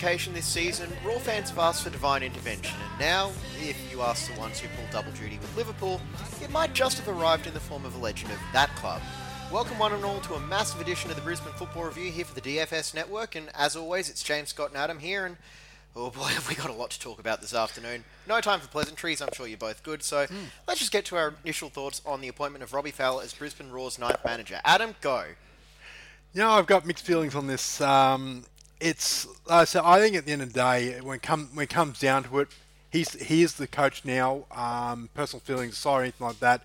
occasion this season, Roar fans have asked for divine intervention, and now, if you ask the ones who pull double duty with Liverpool, it might just have arrived in the form of a legend of that club. Welcome, one and all, to a massive edition of the Brisbane Football Review here for the DFS Network, and as always, it's James Scott and Adam here, and oh boy, have we got a lot to talk about this afternoon. No time for pleasantries, I'm sure you're both good, so let's just get to our initial thoughts on the appointment of Robbie Fowler as Brisbane Roar's ninth manager. Adam, go. You know, I've got mixed feelings on this. Um, it's uh, so I think at the end of the day, when come when it comes down to it, he's he is the coach now. Um, personal feelings or anything like that.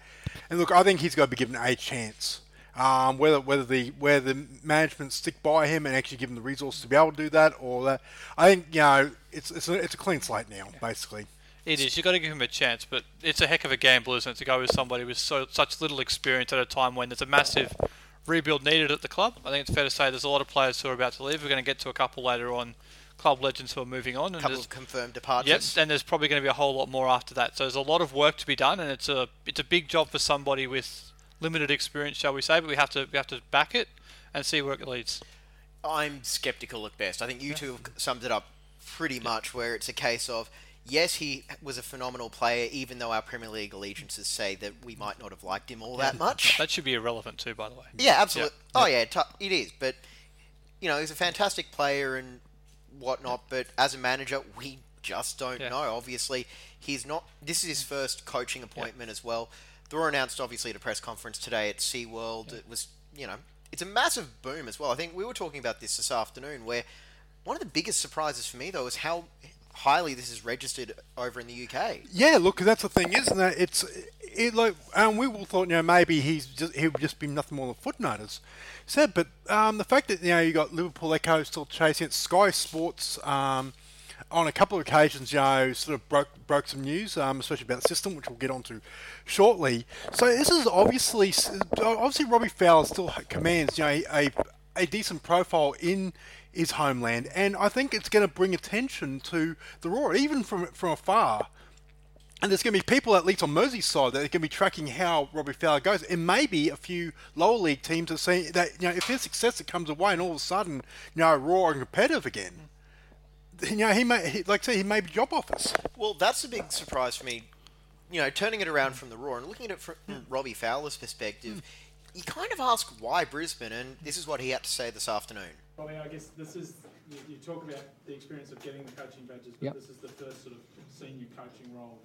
And look, I think he's got to be given a chance. Um, whether whether the whether the management stick by him and actually give him the resources to be able to do that, or that, I think you know it's it's a, it's a clean slate now, basically. It is. You've got to give him a chance, but it's a heck of a gamble, isn't it, to go with somebody with so such little experience at a time when there's a massive rebuild needed at the club. I think it's fair to say there's a lot of players who are about to leave. We're going to get to a couple later on, club legends who are moving on. A And couple there's, of confirmed yep, departures. and there's probably going to be a whole lot more after that. So there's a lot of work to be done, and it's a it's a big job for somebody with limited experience, shall we say? But we have to we have to back it and see where it leads. I'm skeptical at best. I think you two have summed it up pretty much where it's a case of yes, he was a phenomenal player, even though our Premier League allegiances say that we might not have liked him all that much. That should be irrelevant too, by the way. Yeah, absolutely. Oh yeah, it is. But you know, he's a fantastic player and whatnot. But as a manager, we just don't Yeah. know. Obviously, he's not. This is his first coaching appointment as well. They were announced obviously at a press conference today at SeaWorld. It was, you know, it's a massive boom as well. I think we were talking about this this afternoon, where one of the biggest surprises for me though is how highly this is registered over in the UK. Yeah, look, that's the thing, isn't it? It's it like, and we all thought, you know, maybe he's just he would just be nothing more than a footnote, as said. But um, the fact that you know you got Liverpool Echo still chasing it, Sky Sports um, on a couple of occasions, you know, sort of broke broke some news, um, especially about the system, which we'll get onto shortly. So this is obviously obviously Robbie Fowler still commands, you know, a a decent profile in his homeland, and I think it's going to bring attention to the Roar, even from from afar. And there's going to be people, at least on Merseyside, that are going to be tracking how Robbie Fowler goes. And maybe a few lower league teams are saying that, you know, if his success comes away and all of a sudden, you know, Roar and competitive again, you know, he may, he, like I say, he may be job offers. Well, that's a big surprise for me. You know, turning it around from the Roar and looking at it from hmm. Robbie Fowler's perspective, hmm. you kind of ask why Brisbane, and this is what he had to say this afternoon. Robbie, I guess this is, you, you talk about the experience of getting the coaching badges, but Yep. this is the first sort of senior coaching role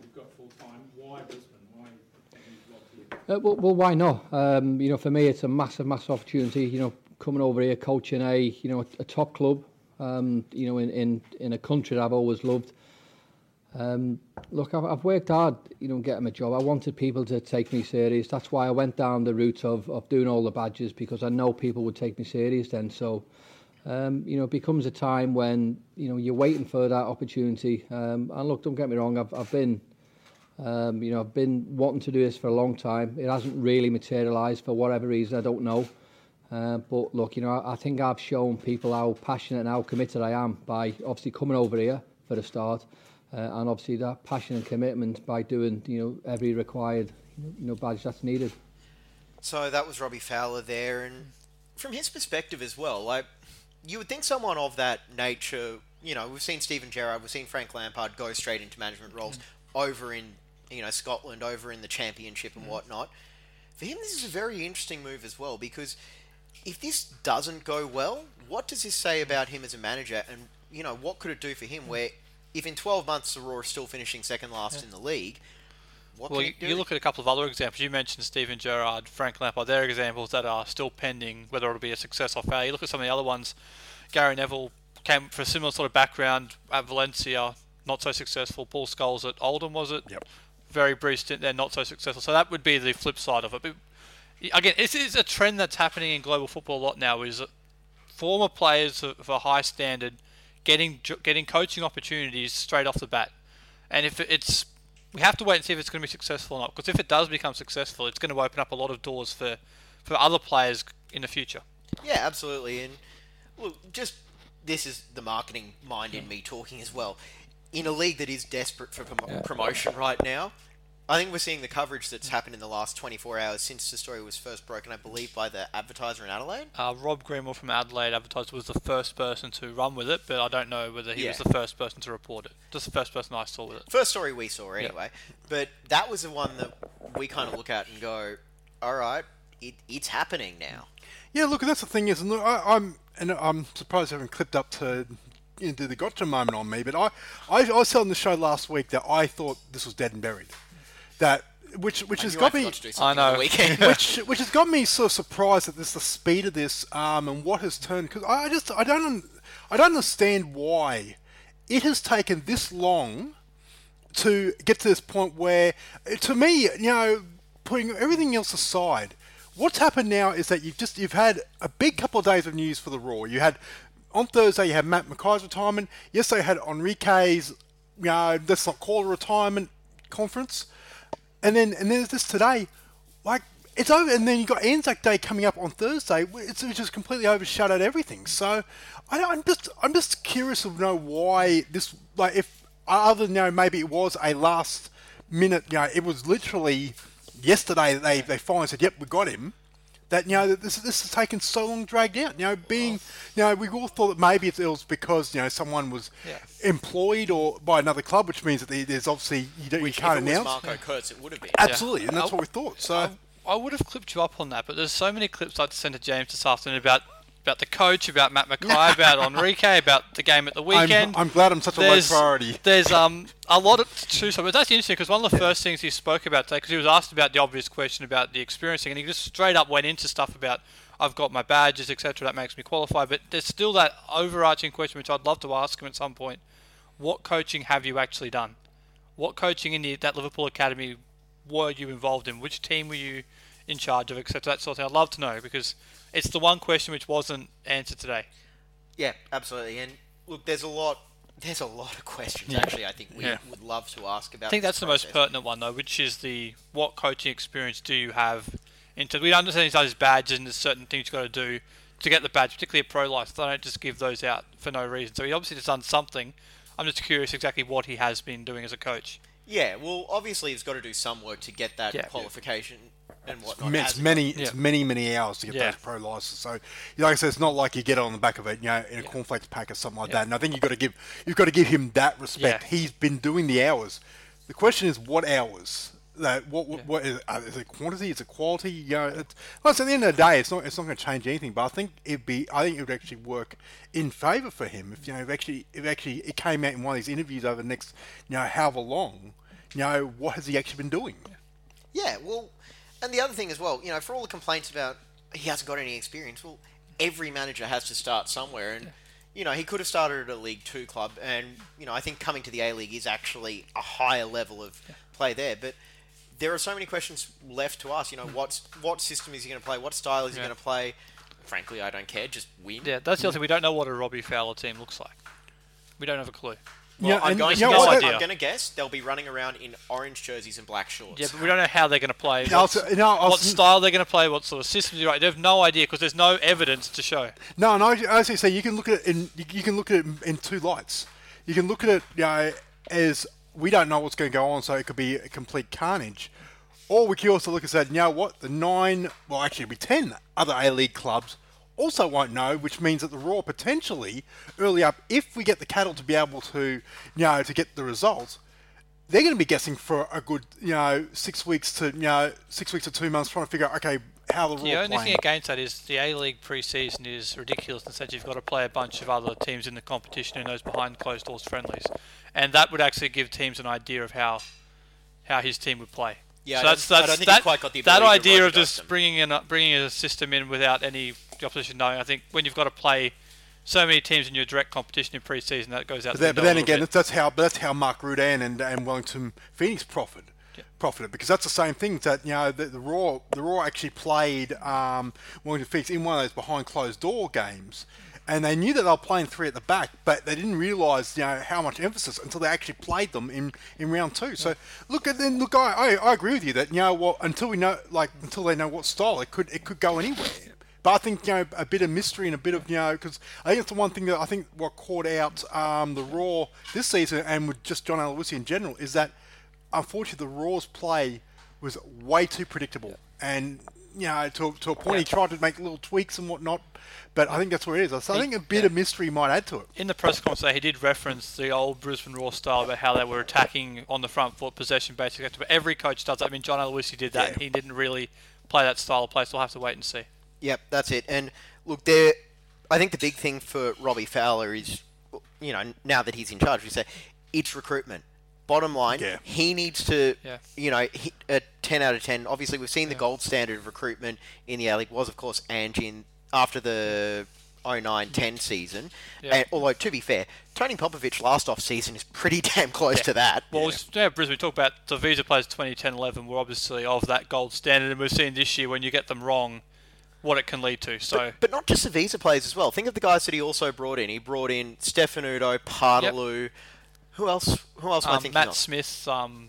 you've got full time. Why Brisbane? Why have you got here? Uh, well, well, why not? Um, you know, for me, it's a massive, massive opportunity. You know, coming over here, coaching a you know a, top club. Um, you know, in, in in a country that I've always loved. Um, look, I've, I've worked hard, you know, getting a job. I wanted people to take me serious. That's why I went down the route of, of doing all the badges because I know people would take me serious then. So, um, you know, it becomes a time when you know you're waiting for that opportunity. Um, and look, don't get me wrong, I've I've been um, you know, I've been wanting to do this for a long time. It hasn't really materialised for whatever reason, I don't know. Uh, but look, you know, I, I think I've shown people how passionate and how committed I am by obviously coming over here for the start, Uh, and obviously that passion and commitment by doing, you know, every required, you know, badge that's needed. So that was Robbie Fowler there, and from his perspective as well, like you would think someone of that nature, you know, we've seen Steven Gerrard, we've seen Frank Lampard go straight into management roles over in, you know, Scotland, over in the Championship and mm. whatnot. For him, this is a very interesting move as well because if this doesn't go well, what does this say about him as a manager, and you know, what could it do for him? Where if in 12 months the Roar are still finishing second last in the league, what Well, can you, it do? you look at a couple of other examples. You mentioned Steven Gerrard, Frank Lampard. They're examples that are still pending, whether it'll be a success or failure. You look at some of the other ones. Gary Neville came from a similar sort of background at Valencia, not so successful. Paul Scholes at Oldham, was it? Yep. Very brief stint there, not so successful. So that would be the flip side of it. But again, this is a trend that's happening in global football a lot now. Is that former players of of a high standard getting getting coaching opportunities straight off the bat. And if it's we have to wait and see if it's going to be successful or not. Because if it does become successful, it's going to open up a lot of doors for for other players in the future. Yeah, absolutely. And look, just this is the marketing mind in me talking as well. In a league that is desperate for prom- promotion right now, I think we're seeing the coverage that's happened in the last 24 hours since the story was first broken, I believe, by the advertiser in Adelaide. Uh, Rob Greenwell from Adelaide Advertiser was the first person to run with it, but I don't know whether he was the first person to report it. Just the first person I saw with it. First story we saw, anyway. But that was the one that we kind of look at and go, all right, it, it's happening now. Yeah, look, that's the thing is, and look, I, I'm and I'm surprised I haven't clipped up to you know, the gotcha moment on me. But I, I, I was telling the show last week that I thought this was dead and buried. That which which I has got I me. forgot to do I know. weekend. which which has got me so surprised at this the speed of this um, and what has turned because I just I don't I don't understand why it has taken this long to get to this point where to me you know putting everything else aside what's happened now is that you've just you've had a big couple of days of news for the Roar you had on Thursday you had Matt McKay's retirement yesterday you had Enrique's you know let's not call it a retirement conference and then and there's this today, like it's over, and then you got Anzac Day coming up on Thursday, it's, just completely overshadowed everything. So I I'm just I'm just curious to know why this like if other than you know maybe it was a last minute you know it was literally yesterday that they they finally said yep we got him. That you know that this this has taken so long dragged out. You know, being oh. you know we all thought that maybe it was because you know someone was employed or by another club, which means that there's obviously you, don't, Which, you can't if it was announce. Marco Kurz, it would have been. Absolutely, and that's I- what we thought. So I, I would have clipped you up on that, but there's so many clips I'd send to James this afternoon about about the coach, about Matt McKay, about Enrique, about the game at the I'm, weekend. I'm glad I'm such a low there's, priority. There's um a lot of to so, but that's interesting because one of the first things he spoke about today, because he was asked about the obvious question about the experiencing, and he just straight up went into stuff about I've got my badges, etc. That makes me qualify. But there's still that overarching question which I'd love to ask him at some point: What coaching have you actually done? What coaching in the, that Liverpool academy were you involved in? Which team were you in charge of, etc. That sort of thing. I'd love to know because it's the one question which wasn't answered today. Yeah, absolutely. And look, there's a lot. There's a lot of questions actually. I think we Yeah. would love to ask about. I think that's the most pertinent one though, which is the what coaching experience do you have? Into we understand these those badges and there's certain things you've got to do to get the badge, particularly a pro license. They don't just give those out for no reason. So he obviously has done something. I'm just curious exactly what he has been doing as a coach. Yeah, well, obviously he's got to do some work to get that Yeah. qualification and whatnot. It's as- many, it's Yeah. many, many hours to get Yeah. those pro licenses. So, like I said, it's not like you get it on the back of it, you know, in a cornflakes pack or something like Yeah. that. And I think you've got to give, you've got to give him that respect. Yeah. He's been doing the hours. The question is, what hours? That what what, what is, uh, is it quantity? Is it quality? You know, it's, well, so at the end of the day, it's not it's not going to change anything. But I think it'd be I think it would actually work in favour for him if you know if actually if actually it came out in one of these interviews over the next you know however long, you know what has he actually been doing? Yeah, well, and the other thing as well, you know, for all the complaints about he hasn't got any experience, well, every manager has to start somewhere, and you know, he could have started at a League Two club, and you know, I think coming to the A League is actually a higher level of play there, but. There are so many questions left to ask. You know, what's what system is he going to play? What style is he going to play? Frankly, I don't care. Just win. Yeah, that's the other thing. We don't know what a Robbie Fowler team looks like. We don't have a clue. Well, Yeah, I'm going to know guess. what? I'm going to guess they'll be running around in orange jerseys and black shorts. Yeah, but we don't know how they're going to play. Yeah, I'll what's- s- no, what s- style they're going to play? What sort of systems? Right, they have no idea because there's no evidence to show. No, no. As I say, you can look at it in you, you can look at it in, in two lights. You can look at it, you know, as we don't know what's going to go on, so it could be a complete carnage. Or we can also look and say, you know what, the nine, well, actually, it'll be ten other A League clubs also won't know, which means that the Roar potentially early up, if we get the cattle to be able to, you know, to get the results, they're going to be guessing for a good, you know, six weeks to, you know, six weeks to two months, trying to figure out, okay, how the Roar The only playing. thing against that is the A League pre-season is ridiculous in the sense you've got to play a bunch of other teams in the competition in those behind closed doors friendlies, and that would actually give teams an idea of how how his team would play. Yeah, so I that's don't- I that's don't think that, he's quite got the that ability to idea Roger of just Dustin. bringing in a, bringing a system in without any the opposition knowing. I think when you've got to play so many teams in your direct competition in pre-season, that goes out. But the then, but then again, bit. that's, how that's how Mark Rudan and, and Wellington Phoenix profit profited because that's the same thing that you know the, the Roar the Roar actually played um, Wellington Phoenix in one of those behind closed door games, and they knew that they were playing three at the back, but they didn't realise you know how much emphasis until they actually played them in, in round two. So look at then look, I, I, I agree with you that you know what until we know like until they know what style it could it could go anywhere. But I think you know a bit of mystery and a bit of you know because I think it's the one thing that I think what caught out um, the Roar this season and with just John Aloisi in general is that unfortunately the Roar's play was way too predictable and you know to, to a point he tried to make little tweaks and whatnot. But I think that's where it is. So I think a bit of mystery might add to it. In the press conference, he did reference the old Brisbane Roar style about how they were attacking on the front foot, possession etc. But every coach does that. I mean, John Aloisi did that. Yeah. He didn't really play that style of play, so we'll have to wait and see. Yep, that's it. And look, there. I think the big thing for Robbie Fowler is, you know, now that he's in charge, we say it's recruitment. Bottom line, Yeah. he needs to, Yeah. you know, hit a ten out of ten. Obviously, we've seen the gold standard of recruitment in the A League was, of course, Ange in after the 09-10 season. Yeah. And, although to be fair, Tony Popovic last off season is pretty damn close to that. Well, it's- yeah, Brisbane, we talk about the visa players 2010-11 were obviously of that gold standard, and we've seen this year when you get them wrong, what it can lead to. So But not just the visa players as well. Think of the guys that he also brought in. He brought in Stefanutto, Paartalu. Who else? Who else am I um, thinking Matt of? Smith, um,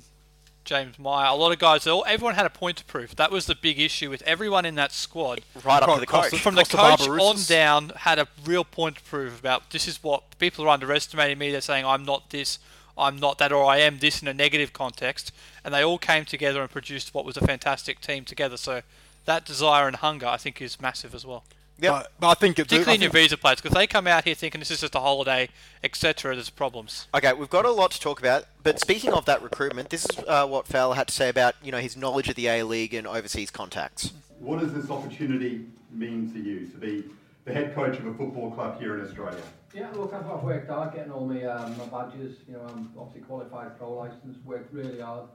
James Meyer, a lot of guys, all, everyone had a point to prove. That was the big issue with everyone in that squad. right up to the coach. From the coach on down, had a real point to prove about this is what people are underestimating me. They're saying I'm not this, I'm not that, or I am this in a negative context. And they all came together and produced what was a fantastic team together. So that desire and hunger, I think, is massive as well. Yep. But, but I think it, Particularly I in your think- visa players, because they come out here thinking this is just a holiday, etc. There's problems. Okay, we've got a lot to talk about. But speaking of that recruitment, this is uh, what Fowler had to say about you know his knowledge of the A League and overseas contacts. What does this opportunity mean to you to be the head coach of a football club here in Australia? Yeah, look, I've, I've worked hard getting all my, um, my badges. You know, I'm obviously qualified pro license, worked really hard.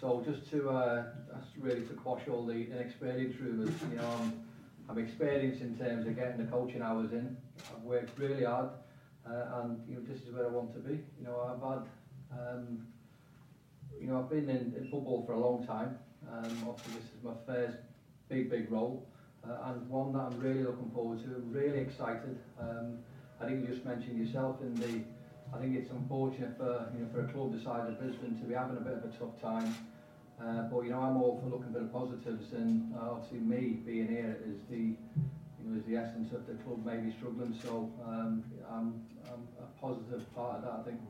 So just to, uh, that's really to quash all the inexperience rumours, you know, I'm, I'm experienced in terms of getting the coaching hours in. I've worked really hard uh, and you know, this is where I want to be. You know, I've had, um, you know, I've been in, in football for a long time. Um, obviously this is my first big, big role uh, and one that I'm really looking forward to. I'm really excited. Um, I think you just mentioned yourself in the I think it's unfortunate for you know for a club the size of Brisbane to be having a bit of a tough time. Uh, but you know I'm all for looking for the positives, and uh, obviously me being here is the you know is the essence of the club maybe struggling. So um, I'm, I'm a positive part of that. I think.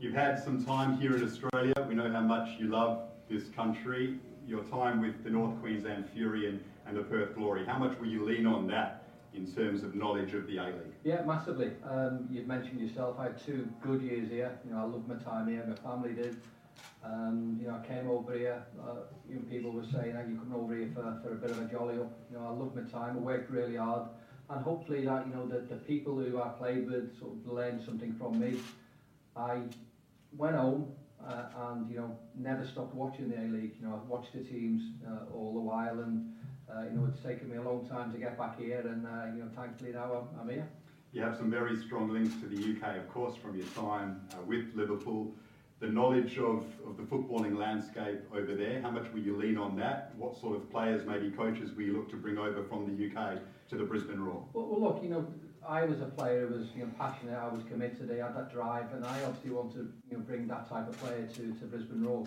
You've had some time here in Australia. We know how much you love this country. Your time with the North Queensland Fury and, and the Perth Glory. How much will you lean on that in terms of knowledge of the A League? Yeah, massively. Um, you've mentioned yourself. I had two good years here. You know, I loved my time here. My family did. Um, you know, I came over here. Uh, you know, people were saying, "Oh, you come over here for, for a bit of a jolly up." You know, I loved my time. I worked really hard, and hopefully that you know the, the people who I played with sort of learned something from me. I went home uh, and you know never stopped watching the A League. You know, I've watched the teams uh, all the while, and uh, you know it's taken me a long time to get back here, and uh, you know thankfully now I'm, I'm here. You have some very strong links to the UK, of course, from your time uh, with Liverpool. The knowledge of, of the footballing landscape over there, how much will you lean on that? What sort of players, maybe coaches, will you look to bring over from the UK to the Brisbane Roar? Well, well, look, you know, I was a player who was you know, passionate, I was committed, I had that drive, and I obviously want to you know, bring that type of player to, to Brisbane Roar.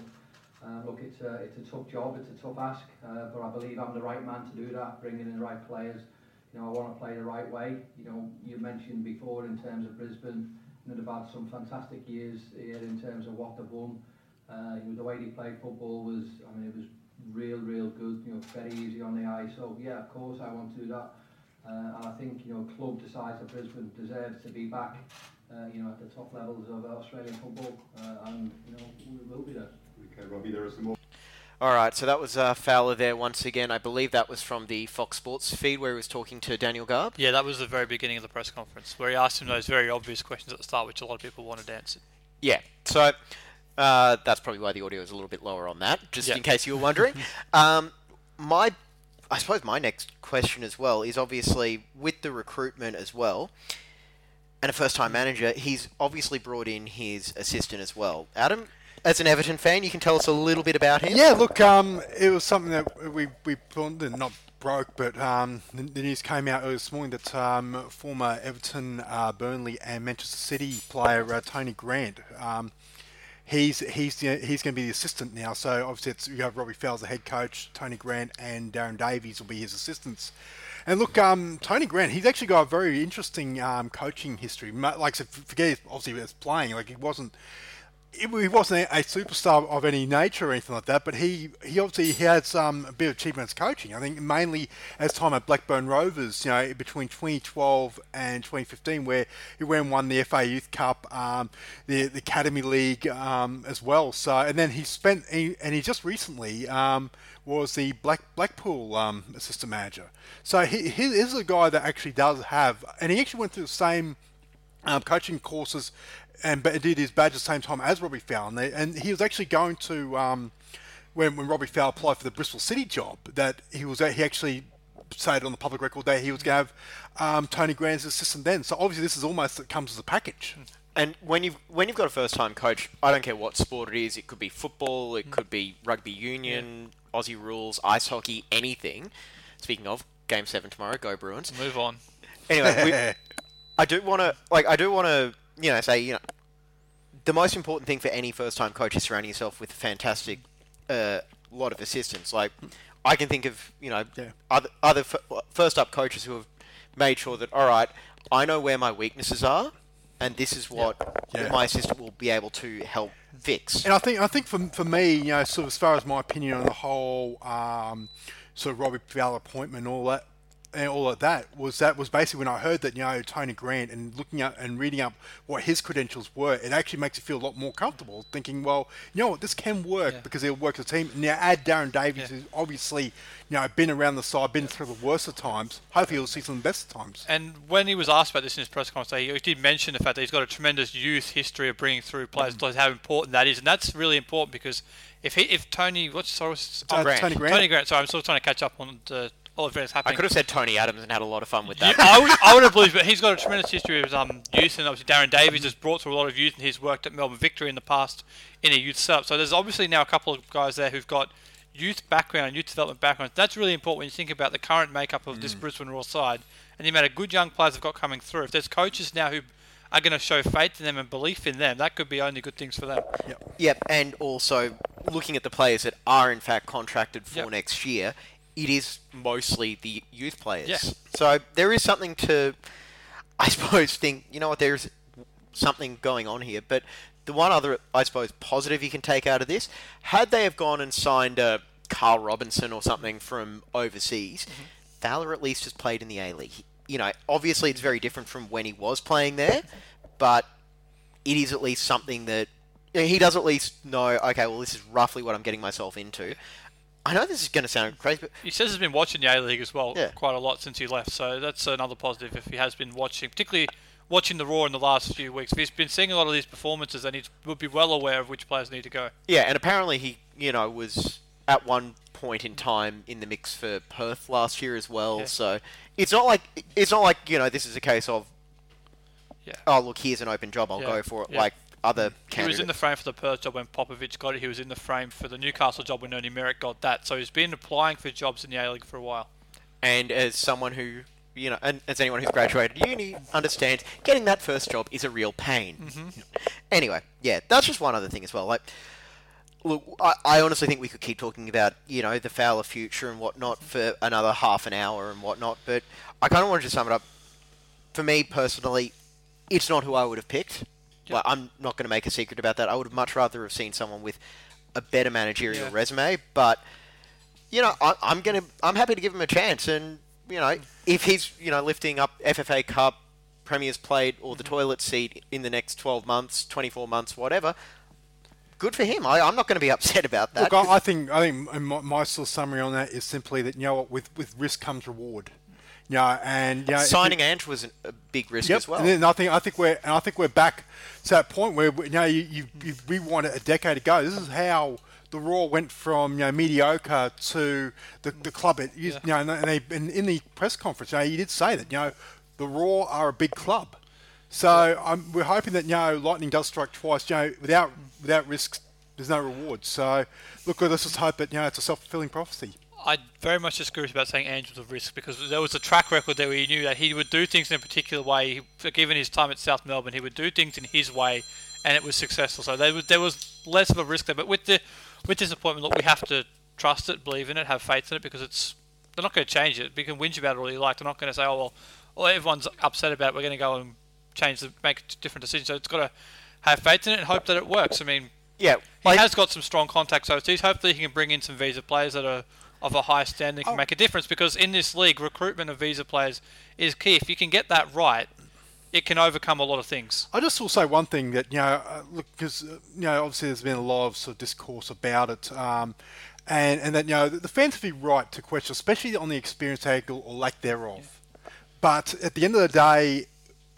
Uh, look, it's a, it's a tough job, it's a tough ask, uh, but I believe I'm the right man to do that, bringing in the right players. You know, I want to play the right way. You know, you mentioned before in terms of Brisbane, you know, they've had some fantastic years here in terms of what they've won. Uh, you know, the way they played football was, I mean, it was real, real good. You know, very easy on the eye. So yeah, of course, I want to do that. Uh, and I think you know, a club the size of Brisbane deserves to be back. Uh, you know, at the top levels of Australian football, uh, and you know, we will be there. Okay, Robbie, there are some more. All right, so that was uh, Fowler there once again. I believe that was from the Fox Sports feed where he was talking to Daniel Garb. Yeah, that was the very beginning of the press conference where he asked him those very obvious questions at the start, which a lot of people wanted answered. Yeah, so uh, that's probably why the audio is a little bit lower on that, just Yeah. in case you were wondering. um, my, I suppose my next question as well is obviously with the recruitment as well, and a first-time manager, he's obviously brought in his assistant as well. Adam, as an Everton fan, you can tell us a little bit about him. Yeah, look, um, it was something that we we not broke, but um, the, the news came out early this morning that um, former Everton, uh, Burnley, and Manchester City player uh, Tony Grant, um, he's he's he's going to be the assistant now. So obviously, it's, you have Robbie Fowler as the head coach, Tony Grant and Darren Davies will be his assistants. And look, um, Tony Grant, he's actually got a very interesting um, coaching history. Like, I forget obviously his playing. Like, he wasn't he wasn't a superstar of any nature or anything like that, but he, he obviously had some a bit of achievements coaching. I think mainly as time at Blackburn Rovers, you know, between 2012 and 2015, where he went and won the FA Youth Cup, um, the, the Academy League um, as well. So, and then he spent, he, and he just recently um, was the Black Blackpool um, assistant manager. So he, he is a guy that actually does have, and he actually went through the same um, coaching courses and but did his badge at the same time as Robbie Fowler. And, they, and he was actually going to um, when when Robbie Fowler applied for the Bristol City job that he was he actually said on the public record that he was going to have um, Tony Grant's assistant then. So obviously this is almost it comes as a package. And when you've when you've got a first time coach, I don't care what sport it is. It could be football, it could be rugby union, Aussie rules, ice hockey, anything. Speaking of Game Seven tomorrow, go Bruins. Move on. Anyway, we, I do want to like I do want to you know say you know the most important thing for any first time coach is surrounding yourself with a fantastic uh, lot of assistants. Like I can think of you know Yeah. other other f- first up coaches who have made sure that all right, I know where my weaknesses are, and this is what Yeah. my assistant will be able to help fix. And I think I think for, for me, you know, sort of as far as my opinion on the whole um, sort of Robbie Fowler appointment, and all that, and all of that was that was basically when I heard that you know Tony Grant and looking up and reading up what his credentials were, it actually makes you feel a lot more comfortable thinking, well, you know what, this can work Yeah. because he'll work as a team. Now add Darren Davies, Yeah. who's obviously you know been around the side, been through the worst of times. Hopefully, he'll see some of the best of times. And when he was asked about this in his press conference, he did mention the fact that he's got a tremendous youth history of bringing through players, Mm. how important that is, and that's really important because if he, if Tony, what's sorry, what's- Uh, Grant. Tony Grant. Tony Grant, sorry, I'm still trying to catch up on the, all the events I could have said Tony Adams and had a lot of fun with You- that. I would, I would have believed, but he's got a tremendous history of um, youth, and obviously Darren Davies has brought through a lot of youth, and he's worked at Melbourne Victory in the past in a youth setup. So there's obviously now a couple of guys there who've got youth background and youth development background. That's really important when you think about the current makeup of this Brisbane Roar side and the amount of good young players they've got coming through. If there's coaches now who are going to show faith in them and belief in them, that could be only good things for them. Yep, and also looking at the players that are in fact contracted for Yep. next year, it is mostly the youth players. Yeah. So there is something to, I suppose, think. You know what? There's something going on here. But the one other, I suppose, positive you can take out of this, had they have gone and signed a Carl Robinson or something from overseas, mm-hmm. Fowler at least has played in the A League. You know, obviously it's very different from when he was playing there, but it is at least something that he does at least know. Okay, well, this is roughly what I'm getting myself into. I know this is going to sound crazy, but He says he's been watching the A League as well Yeah. quite a lot since he left, so that's another positive if he has been watching, particularly watching the Roar in the last few weeks. If he's been seeing a lot of these performances, then he would be well aware of which players need to go. yeah, and apparently he, you know, was at one point in time in the mix for Perth last year as well. Yeah. So it's not like it's not like you know this is a case of Yeah. oh look here's an open job I'll Yeah, go for it like other He was in the frame for the Perth job when Popovic got it. He was in the frame for the Newcastle job when Ernie Merrick got that. So he's been applying for jobs in the A League for a while. and as someone who you know, and as anyone who's graduated uni understands, getting that first job is a real pain. Mm-hmm. Anyway, yeah, that's just one other thing as well. Like, look, I, I honestly think we could keep talking about you know the Fowler future and whatnot for another half an hour and whatnot, but I kind of wanted to sum it up. For me personally, it's not who I would have picked. Well, I'm not going to make a secret about that. I would have much rather have seen someone with a better managerial Yeah. resume, but you know, I, I'm gonna, I'm happy to give him a chance, and you know, if he's, you know, lifting up FFA Cup, Premier's Plate, or the mm-hmm. toilet seat in the next 12 months, 24 months, whatever, good for him. I, I'm not going to be upset about that. Look, I, I think I think my, my sort of summary on that is simply that you know what, with with risk comes reward. Know, and you know, you- Signing Ange was a big risk Yep. as well. And then I think I think we're and I think we're back to that point where you know you, you, you rewind it a decade ago. This is how the Roar went from you know mediocre to the, the club. It, you, Yeah. you know, and they and in the press conference, you know, you did say that you know the Roar are a big club. So um, we're hoping that you know lightning does strike twice. You know, without without risks, there's no reward. So look, let's just hope that you know it's a self fulfilling prophecy. I very much disagree with you about saying Angels of risk because there was a track record there where you knew that he would do things in a particular way. He- Given his time at South Melbourne, he would do things in his way, and it was successful. So there was there was less of a risk there. But with the with disappointment, look, we have to trust it, believe in it, have faith in it because it's they're not going to change it. We can whinge about it all you like. They're not going to say, oh well, well everyone's upset about it. We're going to go and change the make different decisions. So it's got to have faith in it and hope that it works. I mean, Yeah, he like- has got some strong contacts overseas. Hopefully, he can bring in some visa players that are of a high standing, can Oh. make a difference. Because in this league, recruitment of visa players is key. If you can get that right, it can overcome a lot of things. I just will say one thing that you know, uh, look, because uh, you know, obviously there's been a lot of sort of discourse about it, um, and and that you know, the, the fans have the right to question, especially on the experience angle or lack thereof. But at the end of the day,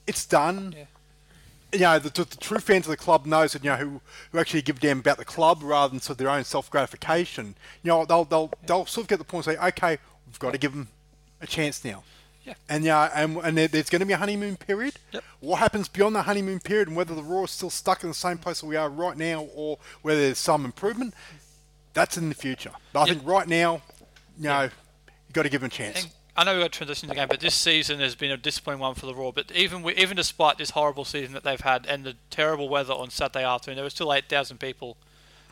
it's done. Yeah. You know, the, the, the true fans of the club knows that you know who, who actually give a damn about the club rather than sort of their own self gratification. You know, they'll they'll they'll sort of get the point and say, okay, we've got to give them a chance now. Yeah. And yeah, and, and there, there's going to be a honeymoon period. Yep. What happens beyond the honeymoon period, and whether the Roar is still stuck in the same place that we are right now, or whether there's some improvement, that's in the future. But I Yep. think right now, you know, you got to give them a chance. And I know we've got to transition the game, but this season has been a disappointing one for the Roar. But even wi- even despite this horrible season that they've had and the terrible weather on Saturday afternoon, there were still 8,000 people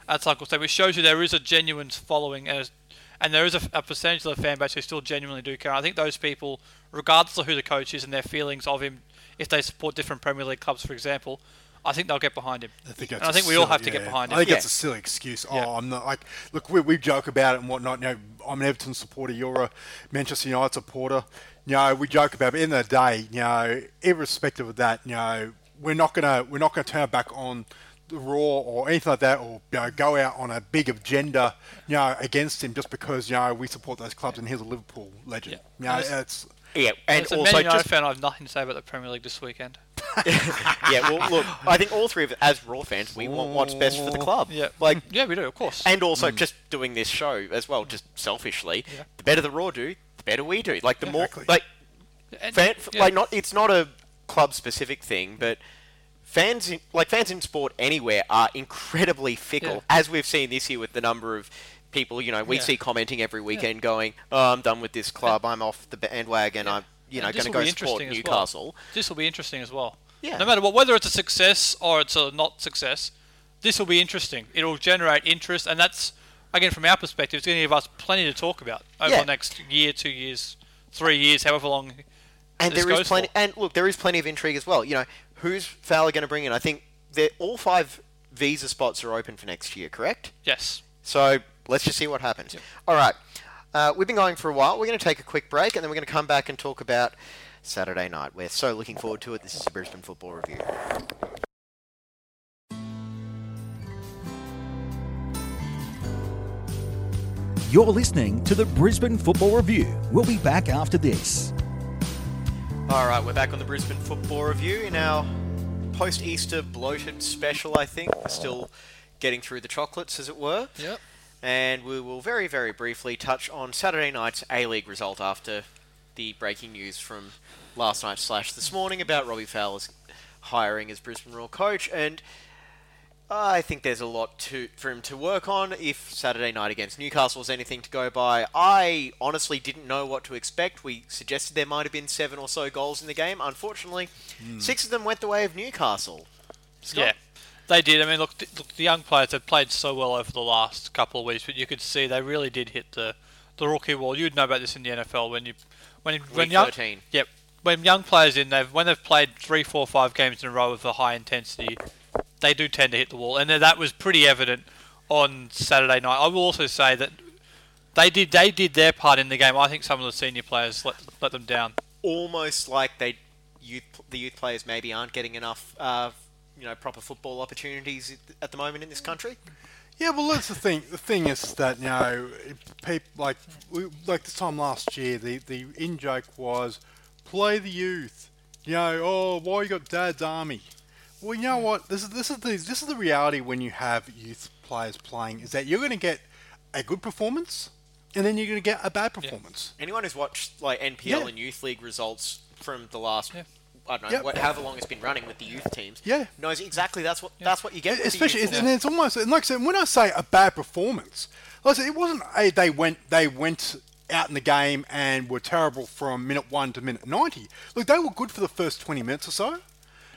at Cycle Stadium, which shows you there is a genuine following and, and there is a, a percentage of the fan base who still genuinely do care. I think those people, regardless of who the coach is and their feelings of him, if they support different Premier League clubs, for example, I think they'll get behind him. I think, and that's think we all have to get behind him. I think Yeah. that's a silly excuse. Yeah. Oh, I'm not like look, we, we joke about it and whatnot. You know, I'm an Everton supporter. You're a Manchester United supporter. You know, we joke about it. But at the day, you know, irrespective of that, you know, we're not gonna we're not gonna turn our back on the Roar or anything like that, or you know, go out on a big agenda, you know, against him just because you know we support those clubs and he's a Liverpool legend. Yeah. You know, it's- it's yeah, and As a also Man United just fan, I have nothing to say about the Premier League this weekend. Yeah. Well, look, I think all three of us, as Roar fans, we want what's best for the club. Yeah, like mm. yeah, we do, of course. and also mm. just doing this show as well, just selfishly. Yeah. The better the Roar do, the better we do. Like the more, Exactly. like And- fan, yeah. like not it's not a club specific thing, but fans in, like fans in sport anywhere are incredibly fickle, Yeah. as we've seen this year with the number of people. You know, we Yeah. see commenting every weekend going, "Oh, I'm done with this club. I'm off the bandwagon. I'm you know going to go support interesting as well. Newcastle." This will be interesting as well. Yeah. No matter what, whether it's a success or it's a not success, this will be interesting. It'll generate interest, and that's again from our perspective, it's going to give us plenty to talk about over Yeah. the next year, two years, three years, however long. And this there is plenty, for. and look, there is plenty of intrigue as well. You know, who's Fowler going to bring in? I think all five visa spots are open for next year, correct? Yes. So let's just see what happens. All right, uh, we've been going for a while. We're going to take a quick break, and then we're going to come back and talk about Saturday night. We're so looking forward to it. This is the Brisbane Football Review. You're listening to the Brisbane Football Review. We'll be back after this. All right, we're back on the Brisbane Football Review in our post-Easter bloated special. I think we're still getting through the chocolates, as it were. Yep. and we will very, very briefly touch on Saturday night's A League result after the breaking news from last night slash this morning about Robbie Fowler's hiring as Brisbane Roar coach, and I think there's a lot to for him to work on. If Saturday night against Newcastle is anything to go by, I honestly didn't know what to expect. We suggested there might have been seven or so goals in the game. Unfortunately, hmm. six of them went the way of Newcastle. Scott? Yeah, they did. I mean, look, th- look, the young players have played so well over the last couple of weeks, but you could see they really did hit the the rookie wall. You'd know about this in the NFL when you when when Week young 13. yep when young players in they've when they've played three, four, five games in a row with a high intensity, they do tend to hit the wall, and that was pretty evident on Saturday night. I will also say that. They did. They did their part in the game. I think some of the senior players let let them down. almost like they youth the youth players maybe aren't getting enough uh, you know proper football opportunities at the moment in this country. Yeah, well, that's the thing. The thing is that you know, people like we, like this time last year, the the in joke was play the youth. You know, oh, why you got Dad's army? Well, you know what? This is this is the this is the reality when you have youth players playing is that you're going to get a good performance, and then you're going to get a bad performance. Anyone who's watched like NPL Yeah. and youth league results from the last Yeah. I don't know, Yep. what, however long it's been running with the youth teams, Yeah. knows exactly that's what that's what you get. especially it's, and it's almost and like I said when I say a bad performance like I said it wasn't a they went they went out in the game and were terrible from minute 1 to minute 90 look they were good for the first 20 minutes or so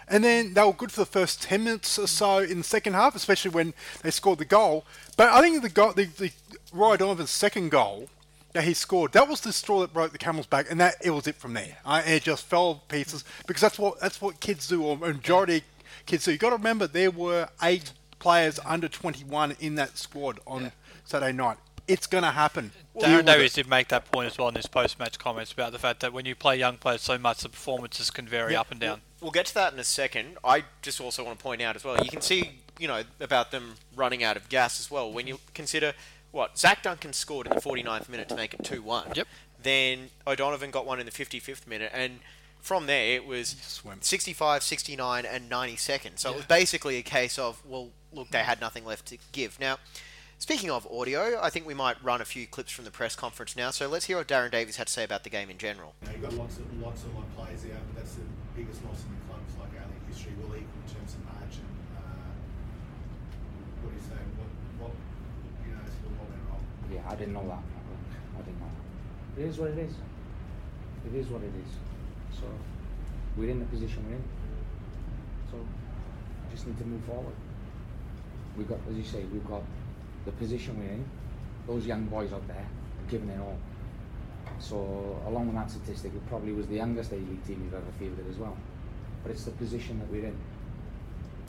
and then they were good for the first 10 minutes or so in the second half especially when they scored the goal but I think the goal the, the Roy Donovan's second goal that he scored that was the straw that broke the camel's back and that it was it from there I, it just fell pieces because that's what that's what kids do or majority kids do you got to remember there were eight players under 21 in that squad on Saturday night it's going to happen Deal Darren with Davies did make that point as well in his post-match comments about the fact that when you play young players so much, the performances can vary Yeah. up and down. We'll get to that in a second. I just also want to point out as well. You can see, you know, about them running out of gas as well. When you consider what Zach Duncan scored in the 49th minute to make it 2-1. Yep. Then O'Donovan got one in the 55th minute, and from there it was Swim. 65, 69, and 90 seconds. So it was basically a case of, well, look, they had nothing left to give. Now, speaking of audio, I think we might run a few clips from the press conference now. So let's hear what Darren Davies had to say about the game in general. You know, you've got lots of lots of like players out, but that's the biggest loss in the club's like our league history will equal in terms of margin. Uh, what do you say? What what you know, what went wrong? Yeah, I didn't know that. I didn't know that. It is what it is. It is what it is. So we're in the position we're in. So I just need to move forward. We've got, as you say, we've got the position we're in. Those young boys out there are giving it all. So along with that statistic, it probably was the youngest A League team we've ever fielded as well. But it's the position that we're in.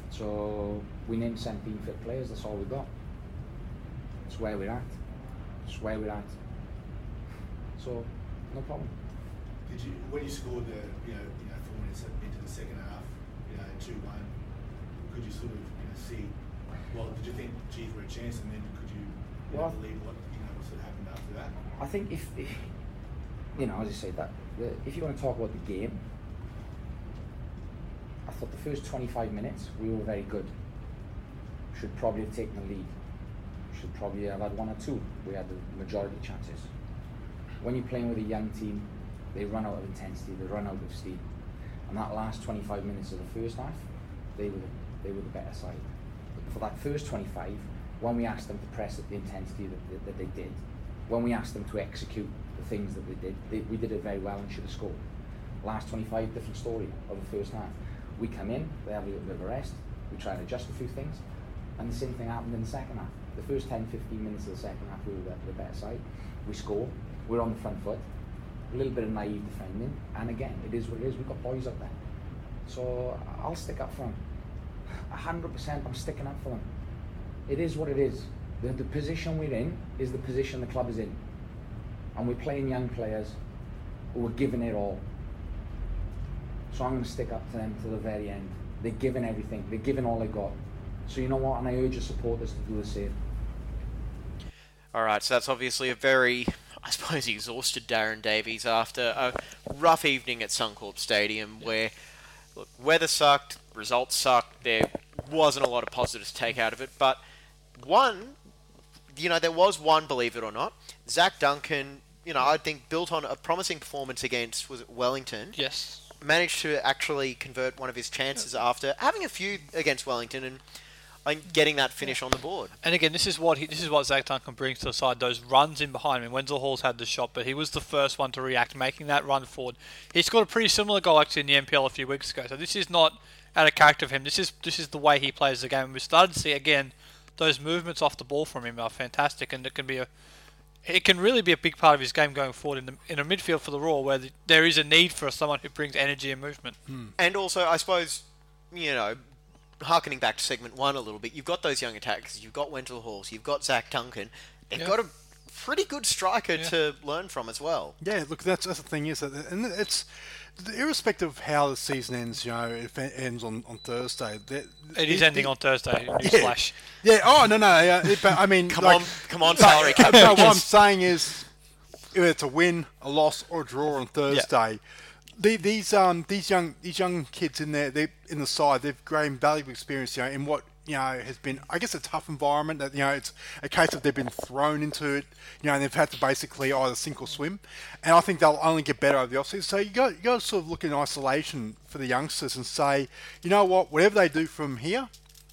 So we named 17 fit players. That's all we've got. It's where we're at. It's where we're at. So, no problem. Did you when you scored the you know you know four minutes into the second half, you know two one, could you sort of you know see? Well, did you think geez we're a chance, and then could you, you Well, know, believe what you know what sort of happened after that? I think if, if you know, as I say, that the, if you want to talk about the game, I thought the first 25 minutes we were very good. Should probably have taken the lead. Should probably have had one or two. We had the majority chances. When you're playing with a young team, they run out of intensity, they run out of steam. And that last 25 minutes of the first half, they were the, they were the better side. For that first 25, when we asked them to press at the intensity that, that, that they did, when we asked them to execute the things that they did, they, we did it very well and should have scored. Last 25, different story of the first half. We come in, they have a little bit of a rest, we try and adjust a few things, and the same thing happened in the second half. The first 10, 15 minutes of the second half, we were the, the better side. We score, we're on the front foot, a little bit of naive defending, and again, it is what it is. We've got boys up there. So I'll stick up for them. 100% I'm sticking up for them. It is what it is. The, the position we're in is the position the club is in. And we're playing young players who are giving it all. So I'm going to stick up to them to the very end. They're giving everything. They're giving all they got. So you know what? And I urge your supporters to do the same. All right, so that's obviously a very, I suppose, exhausted Darren Davies after a rough evening at Suncorp Stadium where, look, weather sucked, results sucked. There wasn't a lot of positives to take out of it, but one, you know, there was one, believe it or not, Zach Duncan. You know, I think built on a promising performance against was it Wellington. Yes. managed to actually convert one of his chances after having a few against Wellington and, and getting that finish on the board. And again, this is what he, this is what Zach Duncan brings to the side. Those runs in behind him. Wenzel Hall's had the shot, but he was the first one to react, making that run forward. He scored a pretty similar goal actually in the NPL a few weeks ago. So this is not out of character of him. This is this is the way he plays the game. And we started to see again those movements off the ball from him are fantastic, and it can be a it can really be a big part of his game going forward in the in a midfield for the Roar, where the, there is a need for someone who brings energy and movement. Hmm. And also, I suppose, you know, harkening back to segment one a little bit, you've got those young attackers. You've got Wendell Halls. You've got Zach Duncan. They've Yeah. got a pretty good striker Yeah. to learn from as well. Yeah, look, that's, that's the thing is that, and it's irrespective of how the season ends. You know, if it ends on on Thursday, that- It is it- ending it- on Thursday. Yeah. Newsflash. Yeah. Oh no, no. Yeah, it- but I mean, Come like- on, come on, salary cap no, what I'm saying is, if it's a win, a loss, or a draw on Thursday, the, these um these young these young kids in there they in the side they've gained valuable experience you know in what you know has been I guess a tough environment that you know it's a case of they've been thrown into it you know and they've had to basically either sink or swim. And I think they'll only get better over the offseason. So you got you got to sort of look in isolation for the youngsters and say you know what? Whatever they do from here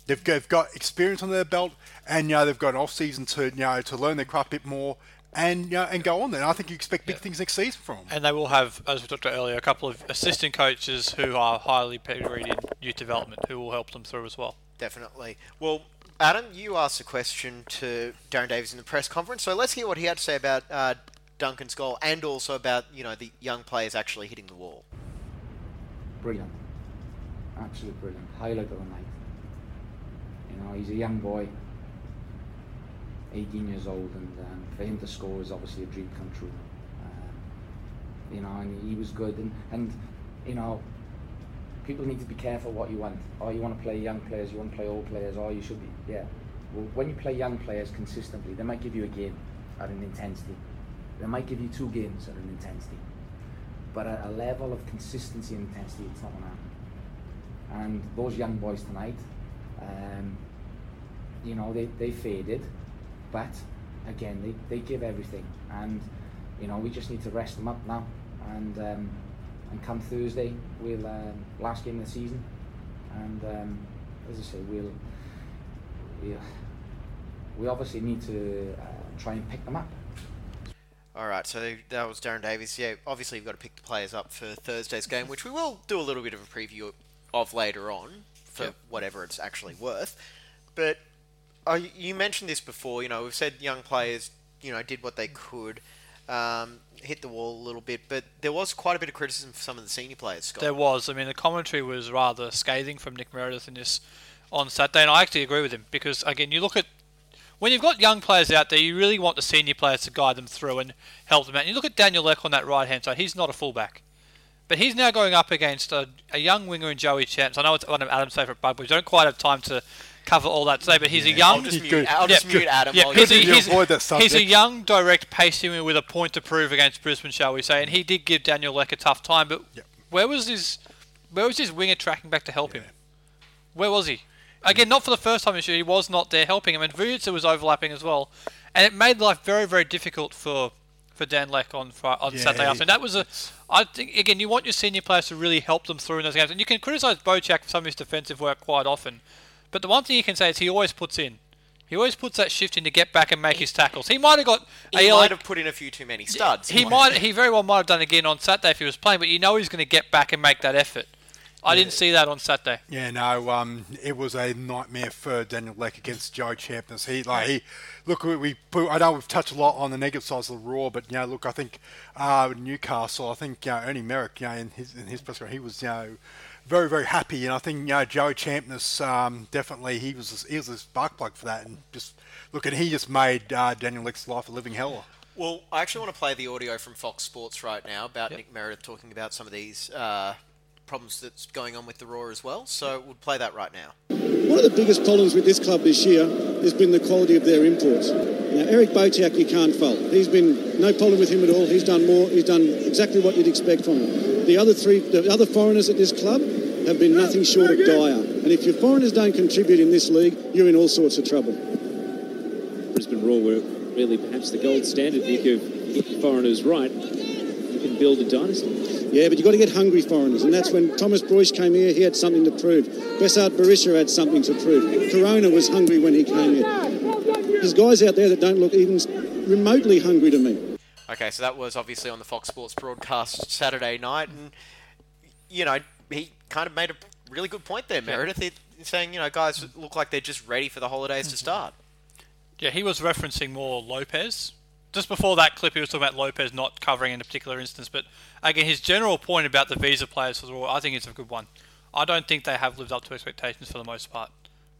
they've got, they've got experience on their belt and you know they've got an off season to you know to learn their craft a bit more and you know, and go on there. I think you expect big things next season from them. And they will have, as we talked about earlier, a couple of assistant coaches who are highly pedigreed in youth development who will help them through as well. Definitely. Well, Adam, you asked a question to Darren Davies in the press conference, so let's hear what he had to say about uh, Duncan's goal and also about you know the young players actually hitting the wall. Brilliant. Absolutely brilliant. Highlight of the night. You know, he's a young boy, 18 years old, and um, for him to score is obviously a dream come true. Um, you know, and he was good, and, and you know, people need to be careful what you want. Oh, you want to play young players, you want to play old players, oh, you should be, yeah. Well, when you play young players consistently, they might give you a game at an intensity. They might give you two games at an intensity. But at a level of consistency and intensity, it's not going to happen. And those young boys tonight, um, you know, they, they faded, but again, they, they give everything. And, you know, we just need to rest them up now. And um, and come Thursday, we'll um, last game of the season, and um, as I say, we'll we, we obviously need to uh, try and pick them up. All right, so that was Darren Davies. Yeah, obviously you've got to pick the players up for Thursday's game, which we will do a little bit of a preview of later on for Yep. whatever it's actually worth. But you- you mentioned this before. You know, we've said young players, you know, did what they could, um, hit the wall a little bit, but there was quite a bit of criticism for some of the senior players. Scott. There was. I mean, the commentary was rather scathing from Nick Meredith in this on Saturday, and I actually agree with him because again, you look at when you've got young players out there, you really want the senior players to guide them through and help them out. And you look at Daniel Leck on that right hand side; he's not a fullback, but he's now going up against a, a young winger in Joey Champs. I know it's one of Adam's favourite bugbears. We don't quite have time to cover all that today, but he's a young. I'll just mute, I'll just mute Adam. Yeah, while he's, a, he's, he's a young, direct pacing winger with a point to prove against Brisbane, shall we say? And he did give Daniel Leck a tough time. But where was his, where was his winger tracking back to help him? Where was he? Again, not for the first time this year. He was not there helping him, and Vujicic was overlapping as well, and it made life very, very difficult for for Dan Leck on Fri- on Yeah, Saturday he- afternoon. That was a, I think again, you want your senior players to really help them through in those games, and you can criticise Bautheac for some of his defensive work quite often, but the one thing you can say is he always puts in. He always puts that shift in to get back and make his tackles. He might have got a he yellow- might have put in a few too many studs. he might. He very well might have done again on Saturday if he was playing, but you know he's going to get back and make that effort. I didn't see that on Saturday. Yeah, no, um, it was a nightmare for Daniel Leck against Joe Champness. He like he look we, we put, I know we've touched a lot on the negative sides of the Roar, but you know, look, I think uh, Newcastle, I think you know, Ernie Merrick, you know, in his in his press conference, he was you know very very happy, and I think you know Joe Champness um, definitely he was he was a spark plug for that, and just look, and he just made uh, Daniel Leck's life a living hell. Well, I actually want to play the audio from Fox Sports right now about Nick Meredith talking about some of these uh, problems that's going on with the Roar as well. So we'll play that right now. One of the biggest problems with this club this year has been the quality of their imports. Now, Eric Bautheac, you can't fault. He's been no problem with him at all. He's done more. He's done exactly what you'd expect from him. The other three, the other foreigners at this club have been nothing short of dire. And if your foreigners don't contribute in this league, you're in all sorts of trouble. Brisbane Roar were really perhaps the gold standard, Nick, of if the foreigners right, you can build a dynasty. Yeah, but you've got to get hungry foreigners, and that's when Thomas Broich came here. He had something to prove. Besart Berisha had something to prove. Corona was hungry when he came here. There's guys out there that don't look even remotely hungry to me. Okay, so that was obviously on the Fox Sports broadcast Saturday night, and you know he kind of made a really good point there, Meredith. Saying you know guys look like they're just ready for the holidays to mm-hmm. start. Yeah, he was referencing more Lopez. Just before that clip, he was talking about Lopez not covering in a particular instance. But again, his general point about the visa players for the Roar, I think it's a good one. I don't think they have lived up to expectations for the most part.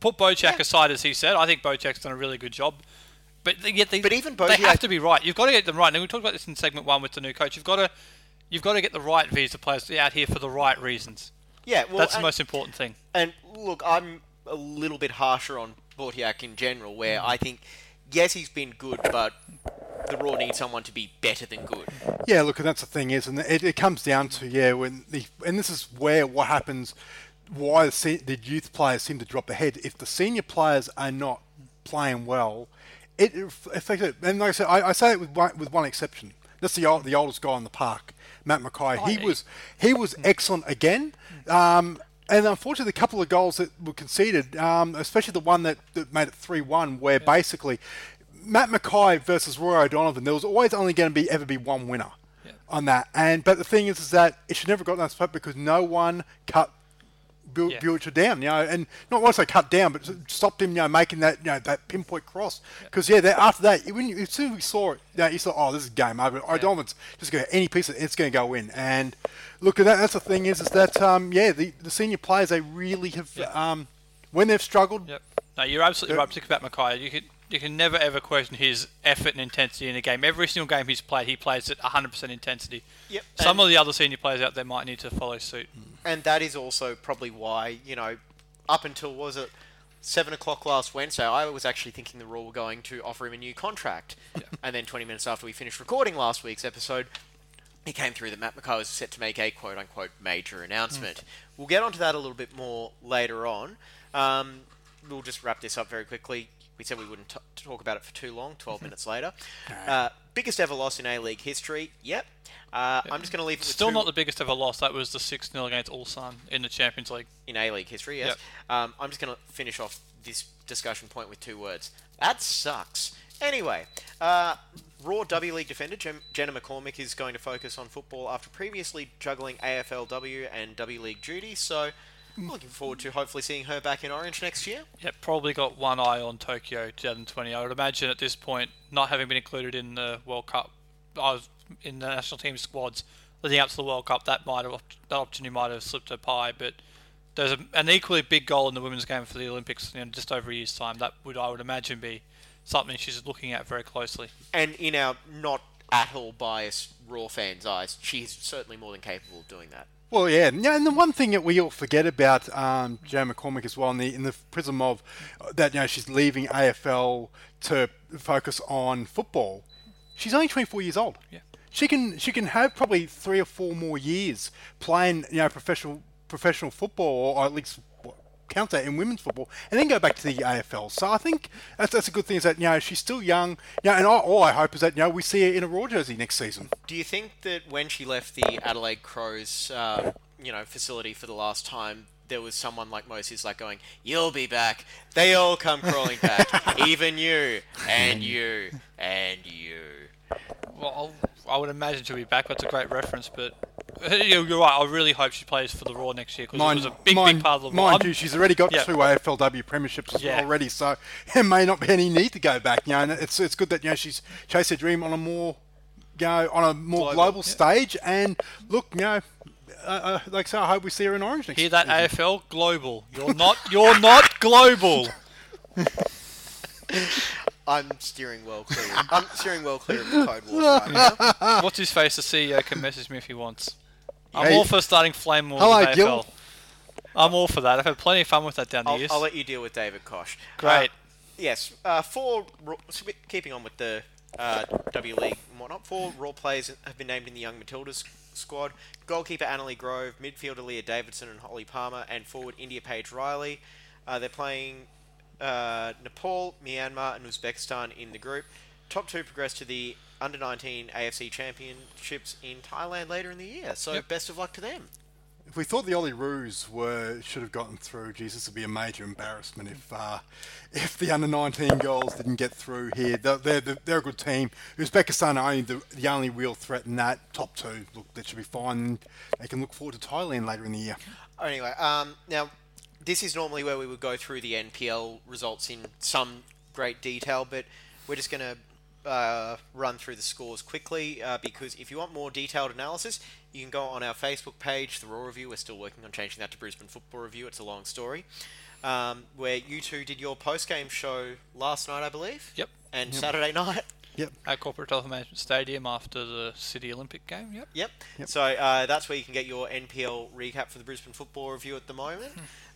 Put Bautheac aside, as he said, I think Bautheac's done a really good job. But they, yet they, But even they Bautheac- have to be right. You've got to get them right. And we talked about this in segment one with the new coach. You've got to, you've got to get the right visa players out here for the right reasons. Yeah, well, that's the most important thing. And look, I'm a little bit harsher on Bautheac in general, where Mm. I think, yes, he's been good, but the Roar need someone to be better than good. Yeah, look, and that's the thing is, and it, it comes down to yeah, when the and this is where what happens, why the, se- the youth players seem to drop ahead. If the senior players are not playing well, it affects it. And like I said, I, I say it with one, with one exception. That's the old, the oldest guy in the park, Matt McKay. Oh, he yeah. was he was excellent again. Um, and unfortunately, a couple of goals that were conceded, um, especially the one that, that made it 3 1, where basically Matt McKay versus Roy O'Donovan, there was always only going to be ever be one winner on that. And But the thing is, is that it should never have got that spot because no one cut Bill, Yeah. Butcher down, you know, and not once they cut down, but stopped him, you know, making that, you know, that pinpoint cross. Because yeah, that, after that, when you, as soon as we saw it, you, know, you thought, oh, this is game over. O'Donovan's just going to any piece of it's going to go in. And look at that. That's the thing is, is that um, yeah, the, the senior players they really have um, when they've struggled. Yep. No, you're absolutely right, particularly about McKay. You can you can never ever question his effort and intensity in a game. Every single game he's played, he plays at 100% intensity. Yep. Some of the other senior players out there might need to follow suit. and that is also probably why you know up until was it seven o'clock last Wednesday, I was actually thinking the Roar were going to offer him a new contract, Yeah. and then 20 minutes after we finished recording last week's episode, it came through that Matt McKay was set to make a quote unquote major announcement. We'll get onto that a little bit more later on. Um, we'll just wrap this up very quickly. We said we wouldn't t- talk about it for too long. 12 minutes later, uh, biggest ever loss in A League history. Yep. Uh, I'm just going to leave it Still two- not the biggest ever loss. That was the 6 0 against Ulsan in the Champions League. in A League history, yes. Um, I'm just going to finish off this discussion point with two words. That sucks. Anyway, uh, Roar W League defender Jem- Jenna McCormick is going to focus on football after previously juggling AFLW and W League duties, so I'm looking forward to hopefully seeing her back in Orange next year. Yeah, probably got one eye on Tokyo 2020. I would imagine at this point, not having been included in the World Cup, I was in the national team squads leading up to the World Cup. That might have that opportunity might have slipped her by, but there's a, an equally big goal in the women's game for the Olympics. You know, just over a year's time. That would I would imagine be something she's looking at very closely. And in our not at all biased Roar fans' eyes, she's certainly more than capable of doing that. Well, yeah, yeah, and the one thing that we all forget about um, Joe McCormick as well, in the in the prism of uh, that, you know, she's leaving AFL to focus on football. She's only 24 years old. Yeah. She can she can have probably three or four more years playing, you know, professional professional football, or at least what, count that in women's football, and then go back to the AFL. So I think that's, that's a good thing. Is that you know she's still young, you know, and all, all I hope is that you know we see her in a Roar jersey next season. Do you think that when she left the Adelaide Crows, uh, you know, facility for the last time, there was someone like Moses like going, "You'll be back." They all come crawling back, even you and you and you. Well, I would imagine she'll be back. That's a great reference, but you're you're right. I really hope she plays for the Roar next year because it was a big, mind, big part of the mind I'm- you, she's already got Yeah. two AFLW premierships as Yeah. well already, so there may not be any need to go back. You know, and it's it's good that you know she's chased her dream on a more, you know, on a more global, stage. And look, you know, uh, uh, like I I hope we see her in Orange next. Year. Hear that, season. AFL? Global. You're not. You're not global. I'm steering well clear. I'm steering well clear of the Code Wars right now. What's his face? The CEO can message me if he wants. I'm Hey. all for starting flame wars Hello, AFL. Gil. I'm all for that. I've had plenty of fun with that down the I'll, years. I'll let you deal with David Kosh. Great. Uh, yes, uh, four. Keeping on with the uh, W League and whatnot, four Roar players have been named in the Young Matildas squad. Goalkeeper Annalie Grove, midfielder Leah Davidson and Holly Palmer, and forward India Page Riley. Uh, they're playing uh, Nepal, Myanmar, and Uzbekistan in the group. Top two progress to the under 19 AFC Championships in Thailand later in the year. So Yep. best of luck to them. If we thought the Olyroos were should have gotten through, Jesus, this would be a major embarrassment if uh, if the under 19 girls didn't get through here. They're, they're, they're a good team. Uzbekistan are only the, the only real threat in that top two. Look, that should be fine. They can look forward to Thailand later in the year. Anyway, um, now this is normally where we would go through the NPL results in some great detail, but we're just going to uh, run through the scores quickly uh, because if you want more detailed analysis, you can go on our Facebook page, the Roar Review. We're still working on changing that to Brisbane Football Review. It's a long story. Um, where you two did your post game show last night, I believe. Yep. And Yep. Saturday night. Yep. At Corporate Telephone Management Stadium after the City Olympic game. Yep. Yep. So uh, that's where you can get your NPL recap for the Brisbane Football Review at the moment.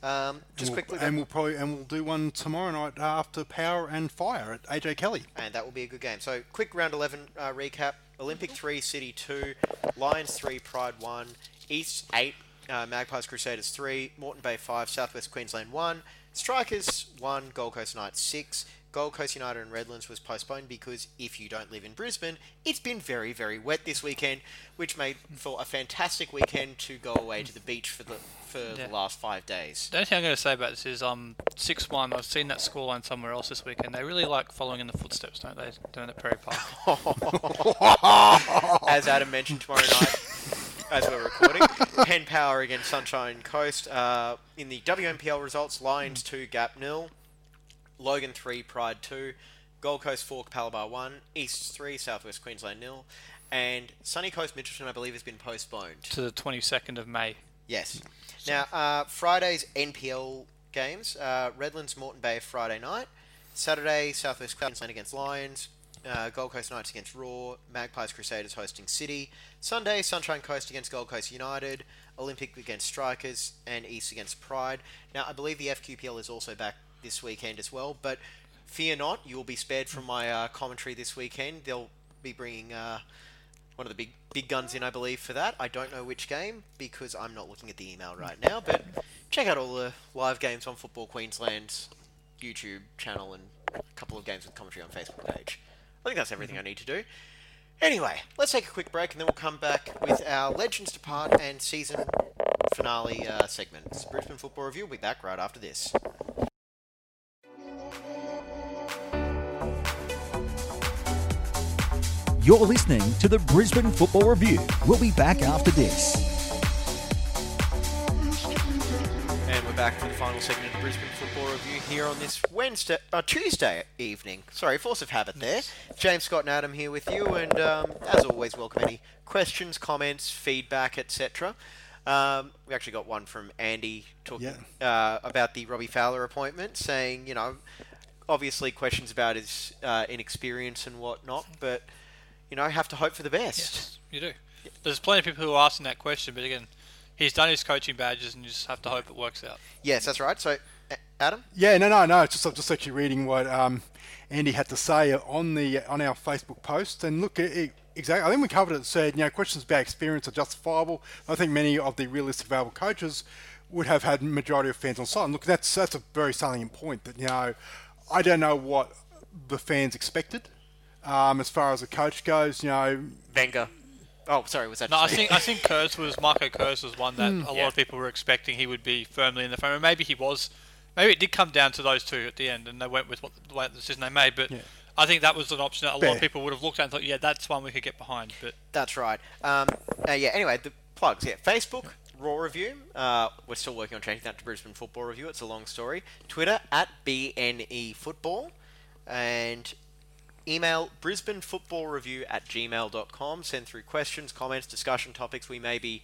Um, just and quickly, we'll, and we'll probably and we'll do one tomorrow night after Power and Fire at AJ Kelly. and that will be a good game. So, quick round 11 uh, recap Olympic 3, City 2, Lions 3, Pride 1, East 8, uh, Magpies Crusaders 3, Moreton Bay 5, Southwest Queensland 1, Strikers 1, Gold Coast Knights 6. Gold Coast United and Redlands was postponed because if you don't live in Brisbane, it's been very, very wet this weekend, which made for a fantastic weekend to go away to the beach for the for Yeah. the last five days. The only thing I'm going to say about this is um six one. I've seen that scoreline somewhere else this weekend. They really like following in the footsteps, don't they? Doing the Perry Park. as Adam mentioned tomorrow night, as we're recording, Penn Power against Sunshine Coast. Uh, in the WMPL results, Lions 2, Gap nil, Logan 3, Pride 2, Gold Coast 4, Palabar 1, East 3, Southwest Queensland nil, and Sunny Coast Mitchelton, I believe, has been postponed. to the 22nd of May. Yes. Now, uh, Friday's NPL games uh, Redlands Moreton Bay Friday night. Saturday, Southwest Queensland against Lions. Uh, Gold Coast Knights against Raw. Magpies Crusaders hosting City. Sunday, Sunshine Coast against Gold Coast United. Olympic against Strikers. And East against Pride. Now, I believe the FQPL is also back this weekend as well. But fear not, you will be spared from my uh, commentary this weekend. They'll be bringing. Uh, one of the big big guns in, I believe, for that. I don't know which game because I'm not looking at the email right now. But check out all the live games on Football Queensland's YouTube channel and a couple of games with commentary on Facebook page. I think that's everything I need to do. Anyway, let's take a quick break and then we'll come back with our Legends Depart and season finale uh, segments. Brisbane Football Review We'll be back right after this. You're listening to the Brisbane Football Review. We'll be back after this. And we're back for the final segment of the Brisbane Football Review here on this Wednesday, uh, Tuesday evening. Sorry, force of habit there. James Scott and Adam here with you, and um, as always, welcome any questions, comments, feedback, etc. Um, we actually got one from Andy talking uh, about the Robbie Fowler appointment, saying, you know, obviously questions about his uh, inexperience and whatnot, but you know, have to hope for the best. Yes, You do. There's plenty of people who are asking that question, but again, he's done his coaching badges, and you just have to hope it works out. Yes, that's right. So, Adam. Yeah, no, no, no. It's just I'm just actually reading what um, Andy had to say on the on our Facebook post, and look, it, it, exactly. I think we covered it. Said you know questions about experience are justifiable. I think many of the realistic available coaches would have had majority of fans on side. And look, that's that's a very salient point. That you know, I don't know what the fans expected um, as far as the coach goes. You know, Wenger. Oh, sorry, was that? No, I just me? think I think Kurz was Marco Kurz was one that Hmm. a lot Yeah. of people were expecting he would be firmly in the frame. And maybe he was. Maybe it did come down to those two at the end, and they went with what the way the decision they made. But I think that was an option that a lot of people would have looked at and thought, yeah, that's one we could get behind. But That's right. Um, uh, yeah. Anyway, the plugs. Yeah, Facebook Roar Review. Uh, we're still working on changing that to Brisbane Football Review. It's a long story. Twitter at BNE Football, and email Brisbane Football Review at gmail.com. Send through questions, comments, discussion topics. We may be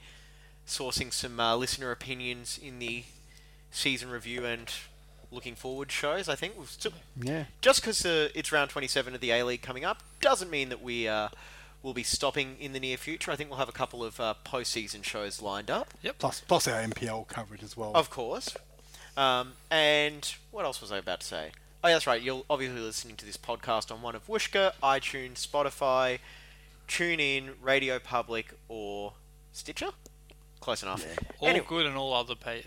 sourcing some uh, listener opinions in the season review and looking forward shows. I think we've still Yeah. just because uh, it's round 27 of the A League coming up doesn't mean that we uh, will be stopping in the near future. I think we'll have a couple of uh, postseason shows lined up. Yep. plus plus our NPL coverage as well. Of course. Um, and what else was I about to say? Oh, yeah, that's right. You'll obviously be listening to this podcast on one of Whooshkaa, iTunes, Spotify, TuneIn, Radio Public, or Stitcher. Close enough. all Anyway- good and all other pay,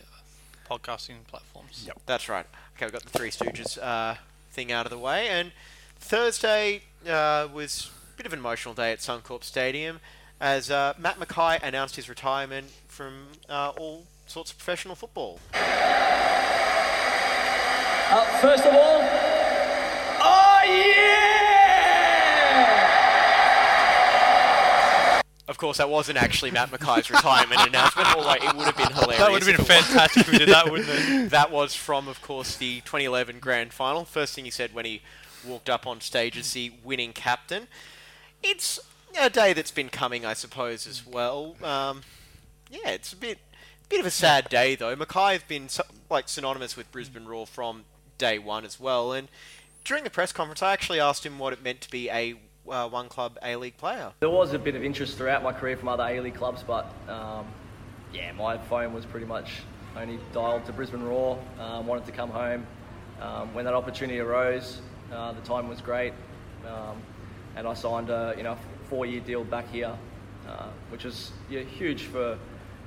podcasting platforms. Yep. That's right. Okay, we've got the Three Stooges uh, thing out of the way. And Thursday uh, was a bit of an emotional day at Suncorp Stadium as uh, Matt McKay announced his retirement from uh, all sorts of professional football. Uh, first of all, oh yeah! Of course, that wasn't actually Matt McKay's retirement announcement, although it would have been hilarious. That would have been fantastic if we did that, wouldn't it? that was from, of course, the 2011 Grand Final. First thing he said when he walked up on stage as the winning captain. It's a day that's been coming, I suppose, as well. Um, yeah, it's a bit, bit of a sad day though. McKay's been so, like synonymous with Brisbane Roar from day one as well. And during the press conference, I actually asked him what it meant to be a uh, one club A League player. There was a bit of interest throughout my career from other A-League clubs, but um, yeah, my phone was pretty much only dialed to Brisbane Roar. Um, wanted to come home. Um, when that opportunity arose, uh, the time was great, um, and I signed a you know four-year deal back here, uh, which was yeah, huge for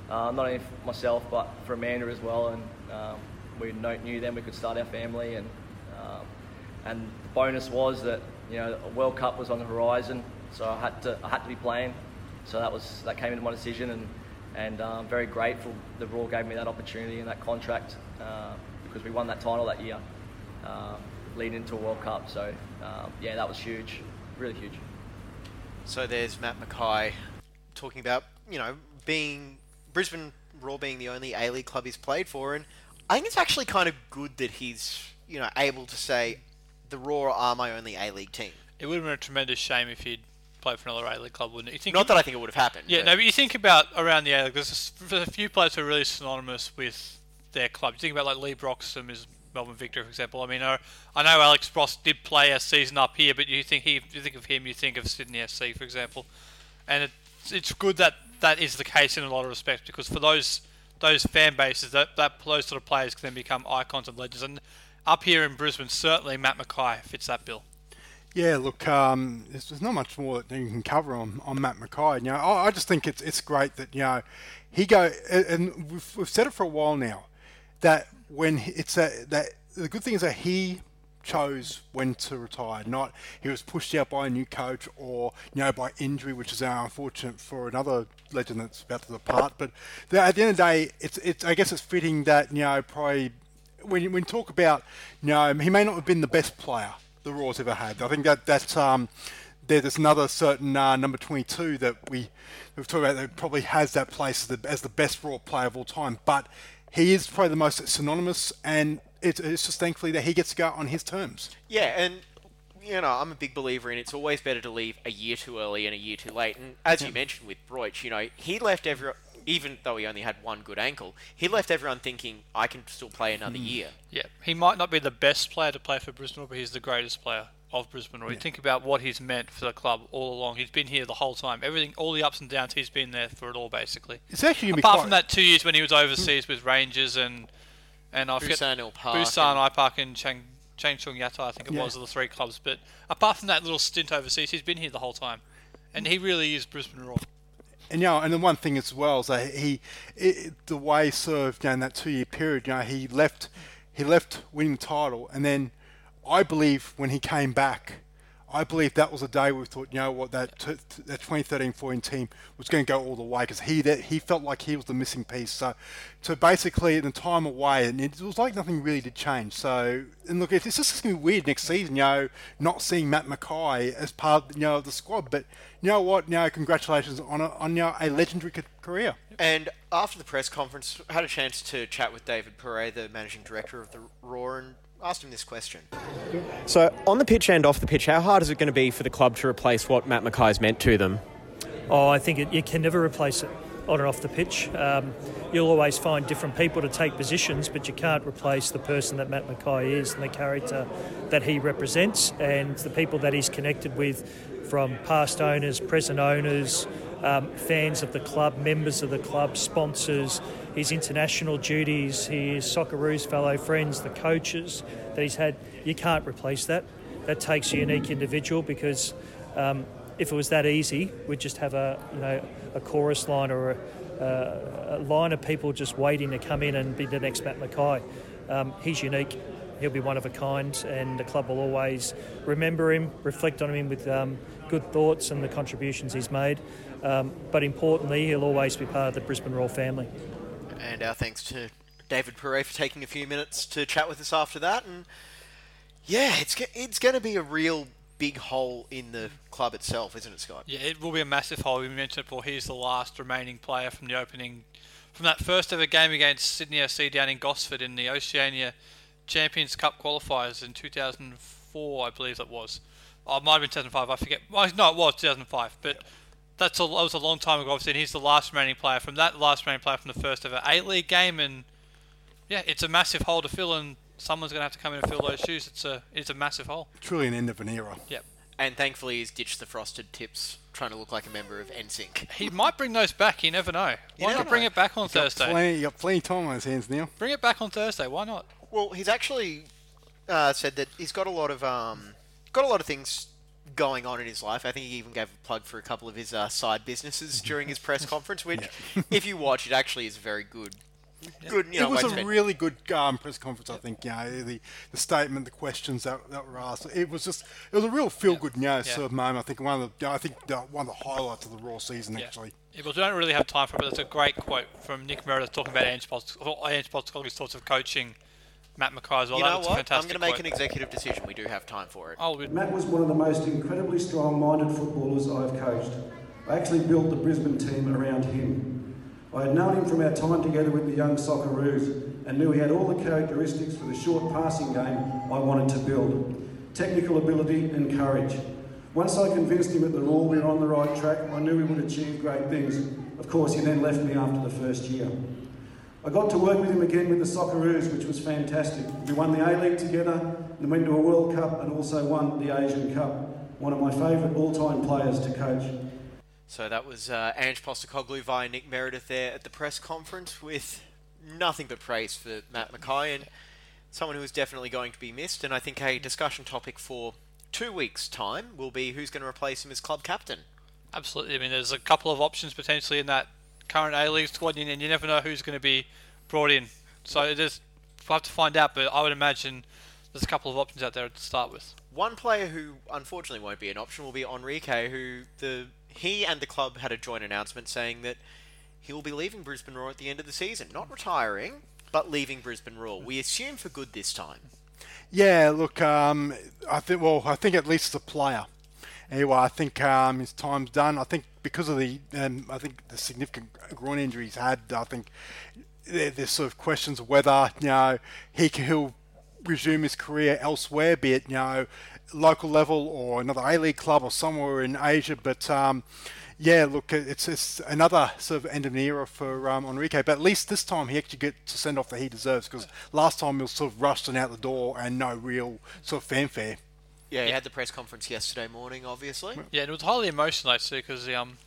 uh, not only for myself but for Amanda as well. And um, we knew then we could start our family, and um, and the bonus was that you know a World Cup was on the horizon, so I had to I had to be playing. So that was that came into my decision, and and I'm very grateful the Roar gave me that opportunity and that contract uh, because we won that title that year, uh, leading into a World Cup. So um, yeah, that was huge, really huge. So there's Matt McKay talking about, you know, being Brisbane Roar being the only A League club he's played for, and I think it's actually kind of good that he's, you know, able to say the Roar are my only A League team. It would have been a tremendous shame if he'd played for another A League club, wouldn't it? You think Not that I think it would have happened. Yeah, but- no, but you think about around the A League, there's a, few players who are really synonymous with their club. You think about like Leigh Broxham is Melbourne Victor, for example. I mean, I, I know Alex Brosque did play a season up here, but you think he, you think of him, you think of Sydney FC, for example, and it's it's good that that is the case in a lot of respects because for those those fan bases, that that those sort of players can then become icons and legends. And up here in Brisbane, certainly Matt McKay fits that bill. Yeah, look, um, there's, there's not much more that you can cover on, on Matt McKay. You know, I, I just think it's it's great that you know he go and- we've, we've said it for a while now that when he- it's a, that the good thing is that he chose when to retire, not he was pushed out by a new coach or you know by injury, which is unfortunate for another legend that's about to depart. But at the end of the day, it's it's I guess it's fitting that you know probably when when you talk about you know he may not have been the best player the Roar's ever had. I think that that's um, there's another certain uh, number 22 that we we've talked about that probably has that place as the, as the best Roar player of all time. But he is probably the most synonymous, and it's, it's just thankfully that he gets to go on his terms. Yeah, and you know, I'm a big believer in it's always better to leave a year too early and a year too late. And as you mentioned with Broich, you know, he left every even though he only had one good ankle, he left everyone thinking I can still play another hmm. year. Yeah, he might not be the best player to play for Brisbane, but he's the greatest player of Brisbane. Or you think about what he's meant for the club all along. He's been here the whole time. Everything, all the ups and downs, he's been there for it all, basically. It's actually apart quite- from that two years when he was overseas hmm. with Rangers and and I forget Busan IPark Busan and- Ipark and Chang Chang Chung Yatta, I think it Yeah. was, are the three clubs. But apart from that little stint overseas, he's been here the whole time, and he really is Brisbane Roar. And you know, and the one thing as well is that he, it, the way he served during that two-year period, you know, he left, he left winning the title, and then I believe when he came back, I believe that was a day we thought, you know what, that t- that 2013-14 team was going to go all the way because he that he felt like he was the missing piece. So, so basically, in the time away, and it was like nothing really did change. So, and look, it's just going to be weird next season, you know, not seeing Matt McKay as part, you know, of the squad. But you know what, you congratulations on a, on you know, a legendary ca- career. And after the press conference, I had a chance to chat with David Pourre, the managing director of the Roar, and asked him this question. So, on the pitch and off the pitch, how hard is it going to be for the club to replace what Matt McKay's meant to them? Oh, I think it, you can never replace it on and off the pitch. Um, you'll always find different people to take positions, but you can't replace the person that Matt McKay is and the character that he represents and the people that he's connected with from past owners, present owners, um, fans of the club, members of the club, sponsors, his international duties, his Socceroos fellow friends, the coaches that he's had. You can't replace that. That takes a unique individual because um, if it was that easy, we'd just have a you know a chorus line or a, a, line of people just waiting to come in and be the next Matt McKay. Um, he's unique. He'll be one of a kind, and the club will always remember him, reflect on him with um, good thoughts and the contributions he's made. Um, but importantly, he'll always be part of the Brisbane Royal family. And our thanks to David Pourre for taking a few minutes to chat with us after that. And yeah, it's it's going to be a real big hole in the club itself, isn't it, Scott? Yeah, it will be a massive hole. We mentioned it before. He's the last remaining player from the opening, from that first ever game against Sydney FC down in Gosford in the Oceania Champions Cup qualifiers in 2004, I believe that was. Oh, it might have been 2005. I forget. Well, no, it was 2005. But that's a, that was a long time ago. Obviously, and he's the last remaining player from that last remaining player from the first ever A League game. And yeah, it's a massive hole to fill, and someone's going to have to come in and fill those shoes. It's a it's a massive hole. Truly an end of an era. Yep. And thankfully, he's ditched the frosted tips, trying to look like a member of NSYNC. He might bring those back. You never know. You Why never not bring know. it back on You've got Thursday? Plenty, you got plenty of time on his hands now. Bring it back on Thursday. Why not? Well, he's actually uh, said that he's got a lot of um, got a lot of things going on in his life. I think he even gave a plug for a couple of his uh, side businesses during his press conference, which, if you watch, it actually is very good. Good, you know, it was a spend- really good um, press conference, I think. You know, the, the statement, the questions that, that were asked. It was just, it was a real feel good, you know, Yeah. sort of moment. I think one of the, I think the, one of the highlights of the Roar season, actually. Yeah, but we don't really have time for it. But it's a great quote from Nick Meredith talking about Ange Post- Ange Postecoglou's thoughts of coaching Matt McKay as well. you that know was what? I'm going to make quote. an executive decision. We do have time for it. Oh, good. Matt was one of the most incredibly strong-minded footballers I've coached. I actually built the Brisbane team around him. I had known him from our time together with the young Socceroos and knew he had all the characteristics for the short passing game I wanted to build. Technical ability and courage. Once I convinced him at the Roar we were on the right track, I knew we would achieve great things. Of course, he then left me after the first year. I got to work with him again with the Socceroos, which was fantastic. We won the A-League together and went to a World Cup and also won the Asian Cup. One of my favourite all-time players to coach. So that was uh, Ange Postecoglou via Nick Meredith there at the press conference with nothing but praise for Matt McKay and someone who is definitely going to be missed. And I think a discussion topic for two weeks' time will be who's going to replace him as club captain. Absolutely. I mean, there's a couple of options potentially in that current A League squad, and and you never know who's going to be brought in. So it is. We'll have to find out, but I would imagine there's a couple of options out there to start with. One player who unfortunately won't be an option will be Henrique, who the he and the club had a joint announcement saying that he will be leaving Brisbane Roar at the end of the season, not retiring, but leaving Brisbane Roar. We assume for good this time. Yeah, look, um, I think. Well, I think at least the player. Anyway, I think um, his time's done. I think because of the, um, I think the significant groin injury he's had. I think there, there's sort of questions whether you know he can, he'll resume his career elsewhere, be it you know local level or another A League club or somewhere in Asia. But um, yeah, look, it's, it's another sort of end of an era for um, Henrique. But at least this time he actually gets to send off that he deserves because last time he was sort of rushed and out the door and no real sort of fanfare. Yeah, he had the press conference yesterday morning, obviously. Yeah, and it was highly emotional actually because um,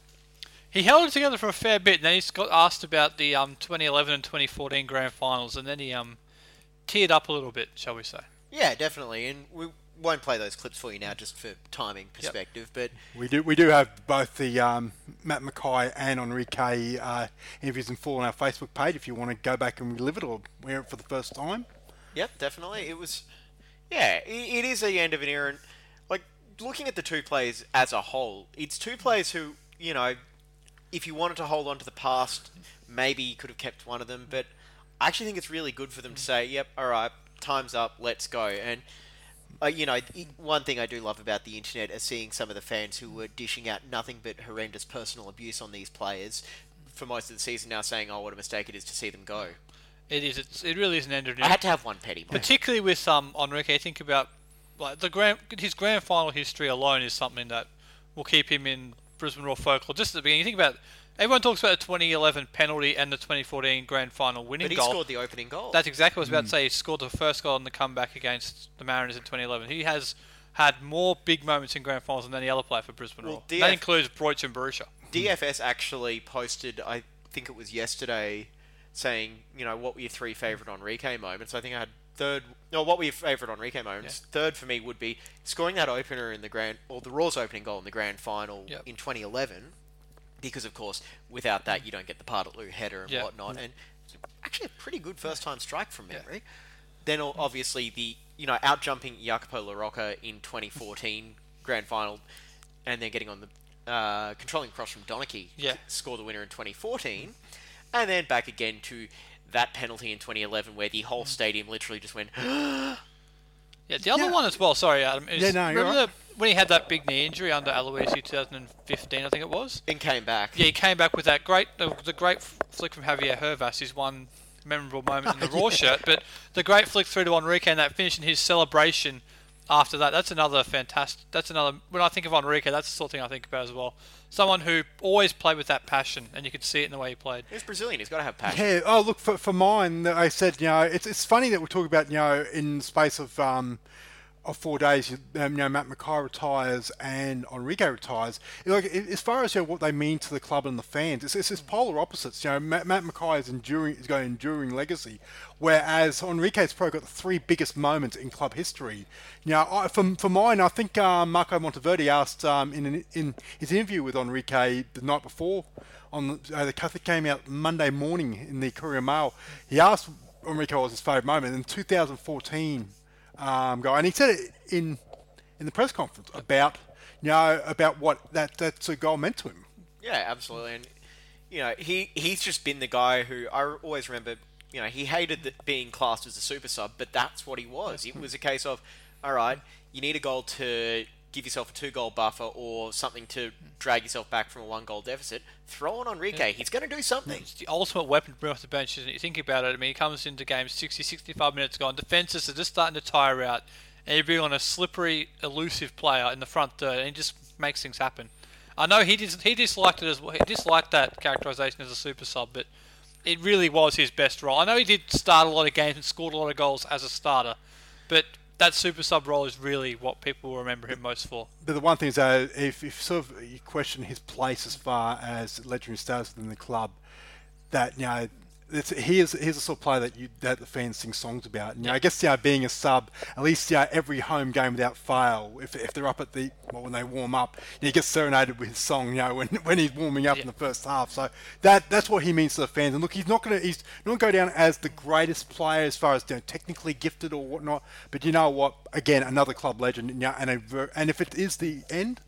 he held it together for a fair bit, and then he got asked about the um 2011 and 2014 grand finals, and then he um teared up a little bit, shall we say? Yeah, definitely. And we won't play those clips for you now just for timing perspective, but We do we do have both the um, Matt McKay and Henrique uh, interviews in full on our Facebook page if you want to go back and relive it or wear it for the first time. Yep, definitely. It was, yeah, it is the end of an era. And, like, looking at the two players as a whole, it's two players who, you know, if you wanted to hold on to the past, maybe you could have kept one of them. But I actually think it's really good for them to say, yep, all right, time's up, let's go. And, uh, you know, one thing I do love about the internet is seeing some of the fans who were dishing out nothing but horrendous personal abuse on these players for most of the season now saying, oh, what a mistake it is to see them go. It is. It's, it really is an end of an I had to have one petty moment. particularly with um Henrique. Think about like the grand his grand final history alone is something that will keep him in Brisbane Roar folklore. Just at the beginning, you think about everyone talks about the 2011 penalty and the 2014 grand final winning But he goal. scored the opening goal. That's exactly what I was about Mm. to say. He scored the first goal in the comeback against the Mariners in 2011. He has had more big moments in grand finals than any other player for Brisbane Well, Roar. DF That includes Broich and Berisha. DFS actually posted, I think it was yesterday, saying, you know, what were your three favourite Henrique moments? I think I had third. No, what were your favourite Henrique moments? Third for me would be scoring that opener in the grand, or the Roar's opening goal in the grand final Yep. in 2011, because of course, without that, you don't get the Paartalu header and Yeah. whatnot. And actually a pretty good first time strike from memory. Then obviously the you know out jumping Jacopo La Rocca in 2014 grand final, and then getting on the uh, controlling cross from Donachie Yeah. to score the winner in 2014, and then back again to that penalty in 2011 where the whole hmm. stadium literally just went. Yeah, the other one as well. Sorry, Adam. Is, Yeah, no, remember right. the, when he had that big knee injury under Aloisi 2015, I think it was. And came back. Yeah, he came back with that great, the, the great flick from Javier Hervas. His one memorable moment in the oh, Roar Yeah. shirt, but the great flick through to Henrique and that finish and his celebration after that. That's another fantastic. That's another. When I think of Henrique, that's the sort of thing I think about as well. Someone who always played with that passion, and you could see it in the way he played. He's Brazilian. He's got to have passion. Yeah. Oh, look for, for mine. I said, you know, it's it's funny that we talk about, you know, in space of um, of four days, you um, you know, Matt McKay retires and Henrique retires. Like as far as you know, what they mean to the club and the fans, it's, it's, it's polar opposites. You know, Matt, Matt McKay is enduring, is going enduring legacy, whereas Henrique's probably got the three biggest moments in club history. You know, I, for, for mine, I think um, Marco Monteverde asked um, in an, in his interview with Henrique the night before on the, uh, the Catholic came out Monday morning in the Courier Mail. He asked Henrique what was his favourite moment in 2014 um, guy, and he said it in in the press conference about you know about what that that's a goal meant to him. Yeah, absolutely. And you know, he he's just been the guy who I always remember. You know, he hated being classed as a super sub, but that's what he was. It was a case of, all right, you need a goal to give yourself a two goal buffer or something to drag yourself back from a one goal deficit. Throw on Henrique. He's going to do something. It's the ultimate weapon to bring off the bench, isn't it? You think about it, I mean, he comes into games 60, 65 minutes gone, defences are just starting to tire out, and you bring on a slippery, elusive player in the front third, and he just makes things happen. I know he dis- he disliked it as well. He disliked that characterisation as a super sub, but it really was his best role. I know he did start a lot of games and scored a lot of goals as a starter, but that super sub role is really what people will remember him most for. But the one thing is that if, if sort of you question his place as far as legendary status within the club, that you know. It's, he is he's the sort of player that you that the fans sing songs about. And, you know, I guess know, being a sub, at least know, every home game without fail, if, if they're up at the well, when they warm up, he gets serenaded with his song. You know when, when he's warming up in the first half. So that that's what he means to the fans. And look, he's not gonna he's not gonna go down as the greatest player as far as you know, technically gifted or whatnot. But you know what? Again, another club legend. You know, and a, and if it is the end,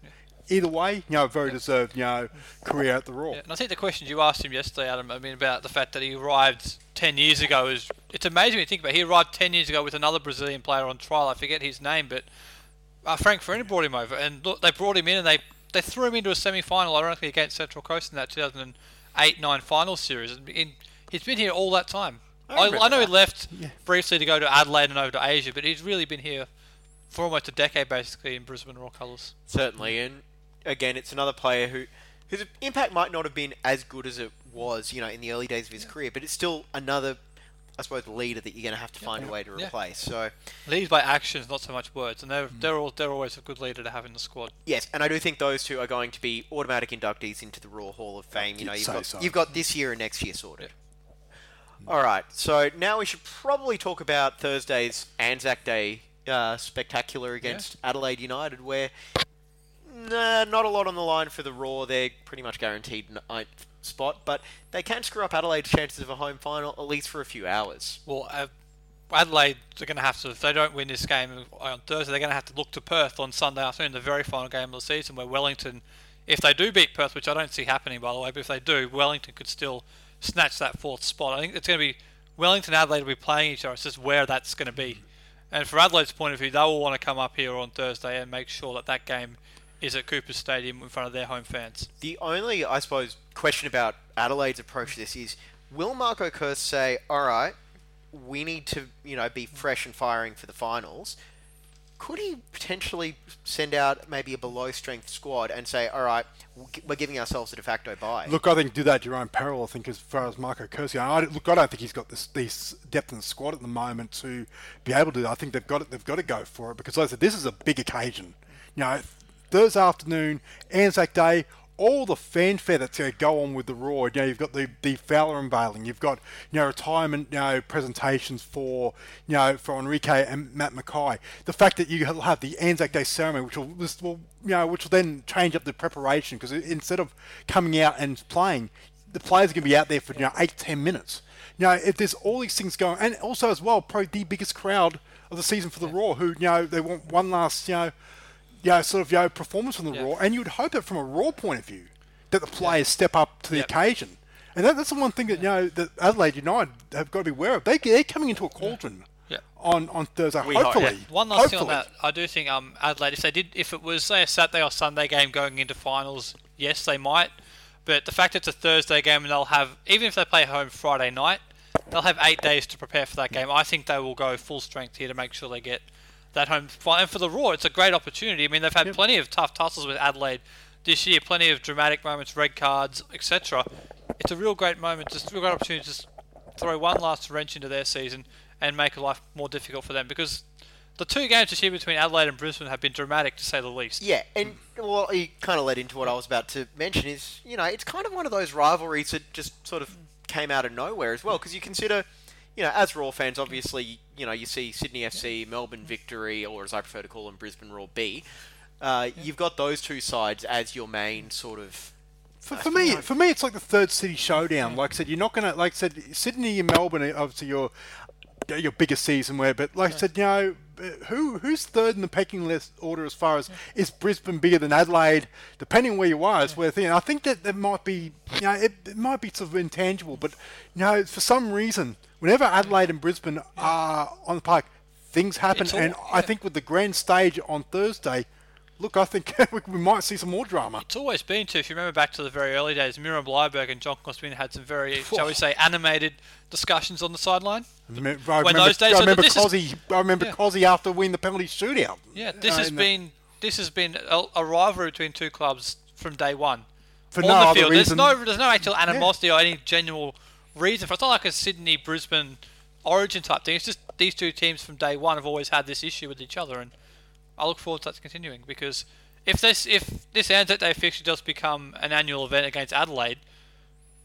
either way, you know, a very deserved you know career at the Roar. Yeah, and I think the questions you asked him yesterday, Adam, I mean, about the fact that he arrived 10 years ago is it's amazing when you think about it. He arrived 10 years ago with another Brazilian player on trial. I forget his name, but uh, Frank Farina brought him over. And look, they brought him in and they, they threw him into a semi final, ironically, against Central Coast in that 2008 9 final series. And in, he's been here all that time. I I, I, remember know he that. left briefly to go to Adelaide and over to Asia, but he's really been here for almost a decade, basically, in Brisbane Roar colours. Certainly, and again, it's another player who whose impact might not have been as good as it was, you know, in the early days of his career, but it's still another, I suppose, leader that you're going to have to find a way to Yeah. replace. So, Leads by actions, not so much words, and they're they're all, they're always a good leader to have in the squad. yes, and I do think those two are going to be automatic inductees into the Roar Hall of Fame. You know, You'd you've say got, so. you've got this year and next year sorted. All right, so now we should probably talk about Thursday's Anzac Day uh, spectacular against Adelaide United, where nah, not a lot on the line for the Roar. They're pretty much guaranteed ninth spot, but they can screw up Adelaide's chances of a home final at least for a few hours. Well, uh, Adelaide are going to have to, if they don't win this game on Thursday, they're going to have to look to Perth on Sunday afternoon, the very final game of the season, where Wellington, if they do beat Perth, which I don't see happening by the way, but if they do, Wellington could still snatch that fourth spot. I think it's going to be Wellington Adelaide will be playing each other. It's just where that's going to be. And for Adelaide's point of view, they will want to come up here on Thursday and make sure that that game is at Cooper Stadium in front of their home fans. The only, I suppose, question about Adelaide's approach to this is: Will Marco Kurz say, "All right, we need to, you know, be fresh and firing for the finals"? Could he potentially send out maybe a below strength squad and say, "All right, we're giving ourselves a de facto bye"? Look, I think do that at your own peril. I think as far as Marco Kurz, I, look, I don't think he's got this, this depth in the squad at the moment to be able to. I think they've got it. They've got to go for it because, like I said, this is a big occasion. You know, Thursday afternoon, Anzac Day, all the fanfare that's going to go on with the Roar. You know, you've got the, the Fowler unveiling, you've got you know retirement you know presentations for you know for Henrique and Matt McKay. The fact that you'll have the Anzac Day ceremony, which will, this will you know which will then change up the preparation because instead of coming out and playing, the players are going to be out there for you know eight ten minutes. You know, if there's all these things going, and also as well, probably the biggest crowd of the season for the Roar, who you know they want one last you know you know, sort of you know, performance from the Roar, and you would hope that from a Roar point of view, that the players step up to the occasion. And that, that's the one thing that you know that Adelaide United have got to be aware of. They they're coming into a cauldron Yeah. on on Thursday. We hope. hopefully, Yeah. One last thing on that, I do think um Adelaide, if they did, if it was say a Saturday or Sunday game going into finals, yes, they might. But the fact it's a Thursday game and they'll have, even if they play home Friday night, they'll have eight days to prepare for that game. I think they will go full strength here to make sure they get that home final. And for the Roar, it's a great opportunity. I mean, they've had plenty of tough tussles with Adelaide this year, plenty of dramatic moments, red cards, etc. It's a real great moment, just a real great opportunity to just throw one last wrench into their season and make life more difficult for them because the two games this year between Adelaide and Brisbane have been dramatic to say the least. Yeah, and well, you kind of led into what I was about to mention is, you know, it's kind of one of those rivalries that just sort of came out of nowhere as well, because you consider, you know, as Roar fans, obviously, you know, you see Sydney FC, Melbourne Victory, or as I prefer to call them, Brisbane Roar B. Uh, You've got those two sides as your main sort of. For, for me, for me, it's like the third city showdown. Like I said, you're not gonna like I said Sydney and Melbourne obviously your your biggest season where, but like I said, you know, who who's third in the pecking list order as far as is Brisbane bigger than Adelaide? Depending where you are, is where thing. I think that that might be, you know, it, it might be sort of intangible, but you know, for some reason, whenever Adelaide and Brisbane are on the park, things happen, all- and I think with the grand stage on Thursday. Look, I think we might see some more drama. It's always been to, if you remember back to the very early days, Miron Bleiberg and John Kosmina had some very, shall we say, animated discussions on the sideline. I when remember, those days, I so remember is- Cozzy. I remember Yeah. After winning the penalty shootout. Yeah, this Uh, has in the- been this has been a, a rivalry between two clubs from day one. For on no the field, reason- there's no there's no actual animosity or any genuine reason for it. It's not like a Sydney Brisbane origin type thing. It's just these two teams from day one have always had this issue with each other, and I look forward to that continuing because if this if this Anzac Day fixture does become an annual event against Adelaide,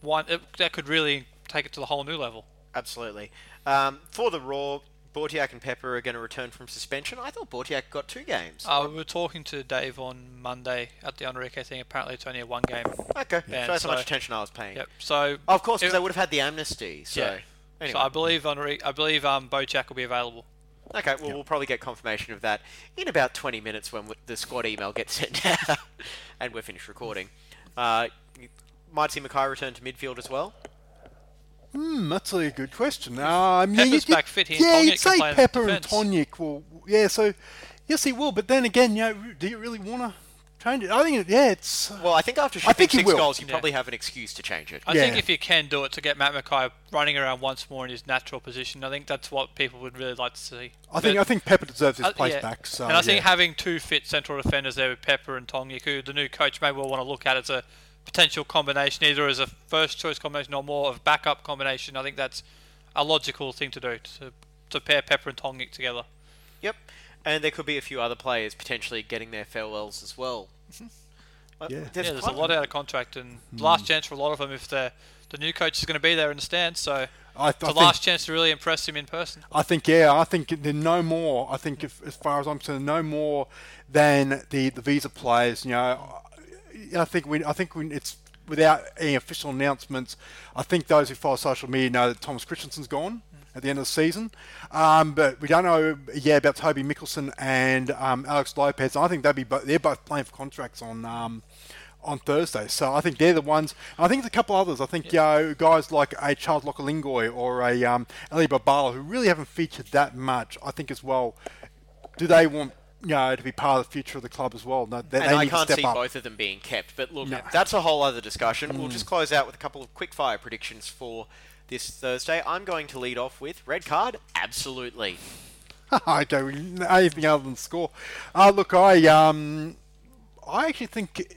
one it, that could really take it to the whole new level. Absolutely. Um, for the Roar, Bautheac and Pepper are going to return from suspension. I thought Bautheac got two games. Uh, we were talking to Dave on Monday at the Henrique thing. Apparently, it's only a one game. Okay, ban, shows how much attention I was paying. Yep. So of course, because they would have had the amnesty. So yeah. anyway. So I believe Henrique, I believe um, Bojack will be available. Okay, well, we'll probably get confirmation of that in about 20 minutes when the squad email gets sent out and we're finished recording. Uh, might see McKay return to midfield as well. Hmm, that's a good question. Um, yeah, Pepper's you- back fit, he and yeah, you'd say Pepper and defence. Tonic will. Yeah, so yes, he will. But then again, you know, do you really want to change it? I think, it, yeah, it's. Well, I think after I think he six will. goals, you Yeah. probably have an excuse to change it. I think if you can do it to get Matt McKay running around once more in his natural position, I think that's what people would really like to see. I think I think Pepper deserves his Uh, place yeah. back. So and I think yeah. having two fit central defenders there with Pepper and Tongik, who the new coach may well want to look at as a potential combination, either as a first choice combination or more of a backup combination, I think that's a logical thing to do to, to pair Pepper and Tongik together. Yep. And there could be a few other players potentially getting their farewells as well. Uh, Yeah. yeah, there's there's a lot out of contract, and Hmm. last chance for a lot of them if the the new coach is going to be there in the stands. So I- I it's a think- last chance to really impress him in person. I think yeah, I think there's no more. I think if, as far as I'm concerned, no more than the the visa players. You know, I think we I think we, it's without any official announcements. I think those who follow social media know that Thomas Kristensen's gone at the end of the season, um, but we don't know yeah about Toby Mikkelsen and um, Alex Lopez. I think they'll be bo- they're both playing for contracts on. Um, on Thursday, so I think they're the ones. I think there's a couple others. I think you know, guys like a Charles Lokolingoy or a um, Ali Babala who really haven't featured that much. I think as well. Do they want you know to be part of the future of the club as well? No, they, and they I need can't step see up. both of them being kept. But look, No. that's a whole other discussion. We'll Mm. just close out with a couple of quick fire predictions for this Thursday. I'm going to lead off with red card. Absolutely. I okay, we, anything other than score. Uh, look, I um, I actually think,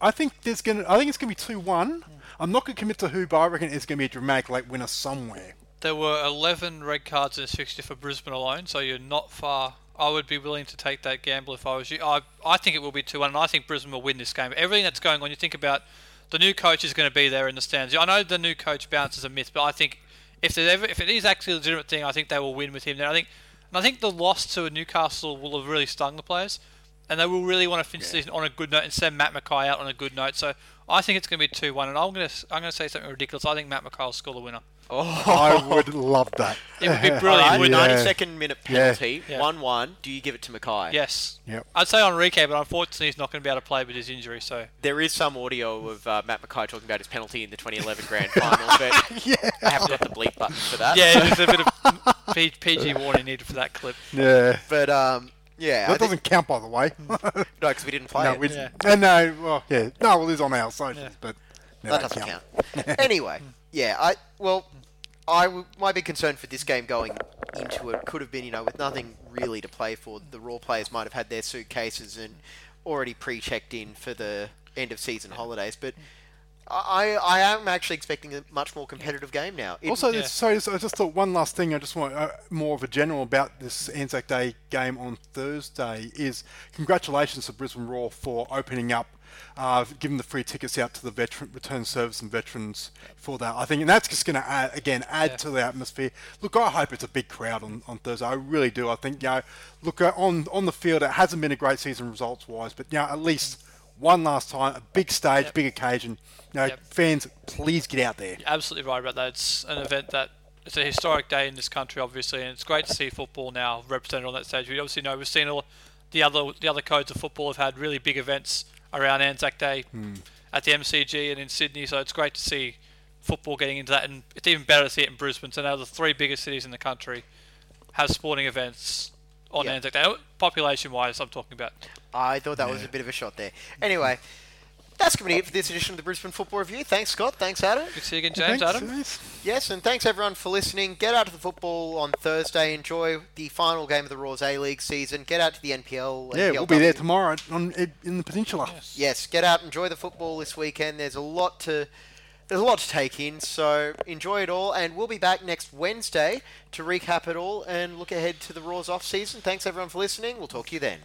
I think there's gonna, I think it's gonna be two one. I'm not gonna commit to who, but I reckon it's gonna be a dramatic late winner somewhere. There were 11 red cards in this fixture for Brisbane alone, so you're not far. I would be willing to take that gamble if I was you. I, I think it will be 2 1, and I think Brisbane will win this game. Everything that's going on, you think about the new coach is going to be there in the stands. I know the new coach bounce is a myth, but I think if there's ever, if it is actually a legitimate thing, I think they will win with him there. I think, and I think the loss to Newcastle will have really stung the players, and they will really want to finish the season on a good note and send Matt McKay out on a good note. So I think it's going to be 2 1, and I'm going to I'm going to say something ridiculous. I think Matt McKay will score the winner. Oh, I would love that. It would be brilliant, Alright, wouldn't it? 90 Yeah. second minute Yeah. penalty, Yeah. 1 1. Do you give it to McKay? Yes. Yep. I'd say Henrique, but unfortunately he's not going to be able to play with his injury. So There is some audio of uh, Matt McKay talking about his penalty in the 2011 grand final, but I haven't got the bleep button for that. yeah, there's a bit of PG warning needed for that clip. Yeah. But um, yeah, That I doesn't count, by the way. no, because we didn't play no, it. we, uh, no, well, yeah, no, well, it's on our socials, but no, that doesn't count. anyway, yeah, I well, I w- my big concern for this game going into it could have been, you know, with nothing really to play for, the Roar players might have had their suitcases and already pre-checked in for the end of season holidays. But I, I am actually expecting a much more competitive game now. It- also, this- sorry, so I just thought one last thing. I just want uh, more of a general about this Anzac Day game on Thursday. Is congratulations to Brisbane Roar for opening up, uh, giving the free tickets out to the veteran return service and veterans for that. I think, and that's just going to add again add to the atmosphere. Look, I hope it's a big crowd on, on Thursday. I really do. I think you know, look uh, on on the field, it hasn't been a great season results wise, but you know, at least one last time, a big stage, big occasion. You know, fans, please get out there. You're absolutely right about that. It's an event that it's a historic day in this country, obviously, and it's great to see football now represented on that stage. We obviously know we've seen all the other the other codes of football have had really big events around Anzac Day Hmm. at the MCG and in Sydney, so it's great to see football getting into that, and it's even better to see it in Brisbane. So now the three biggest cities in the country have sporting events on Yeah. Anzac Day, uh, population-wise. I'm talking about. I thought that was a bit of a shot there. Anyway, that's going to be it for this edition of the Brisbane Football Review. Thanks, Scott. Thanks, Adam. Good to see you again, James. Adam. Yes, and thanks everyone for listening. Get out to the football on Thursday. Enjoy the final game of the Roar's A League season. Get out to the NPL. Yeah, we'll be NPLW. there tomorrow on in the peninsula. Yes, get out, enjoy the football this weekend. There's a lot to there's a lot to take in, so enjoy it all. And we'll be back next Wednesday to recap it all and look ahead to the Roars off season. Thanks everyone for listening. We'll talk to you then.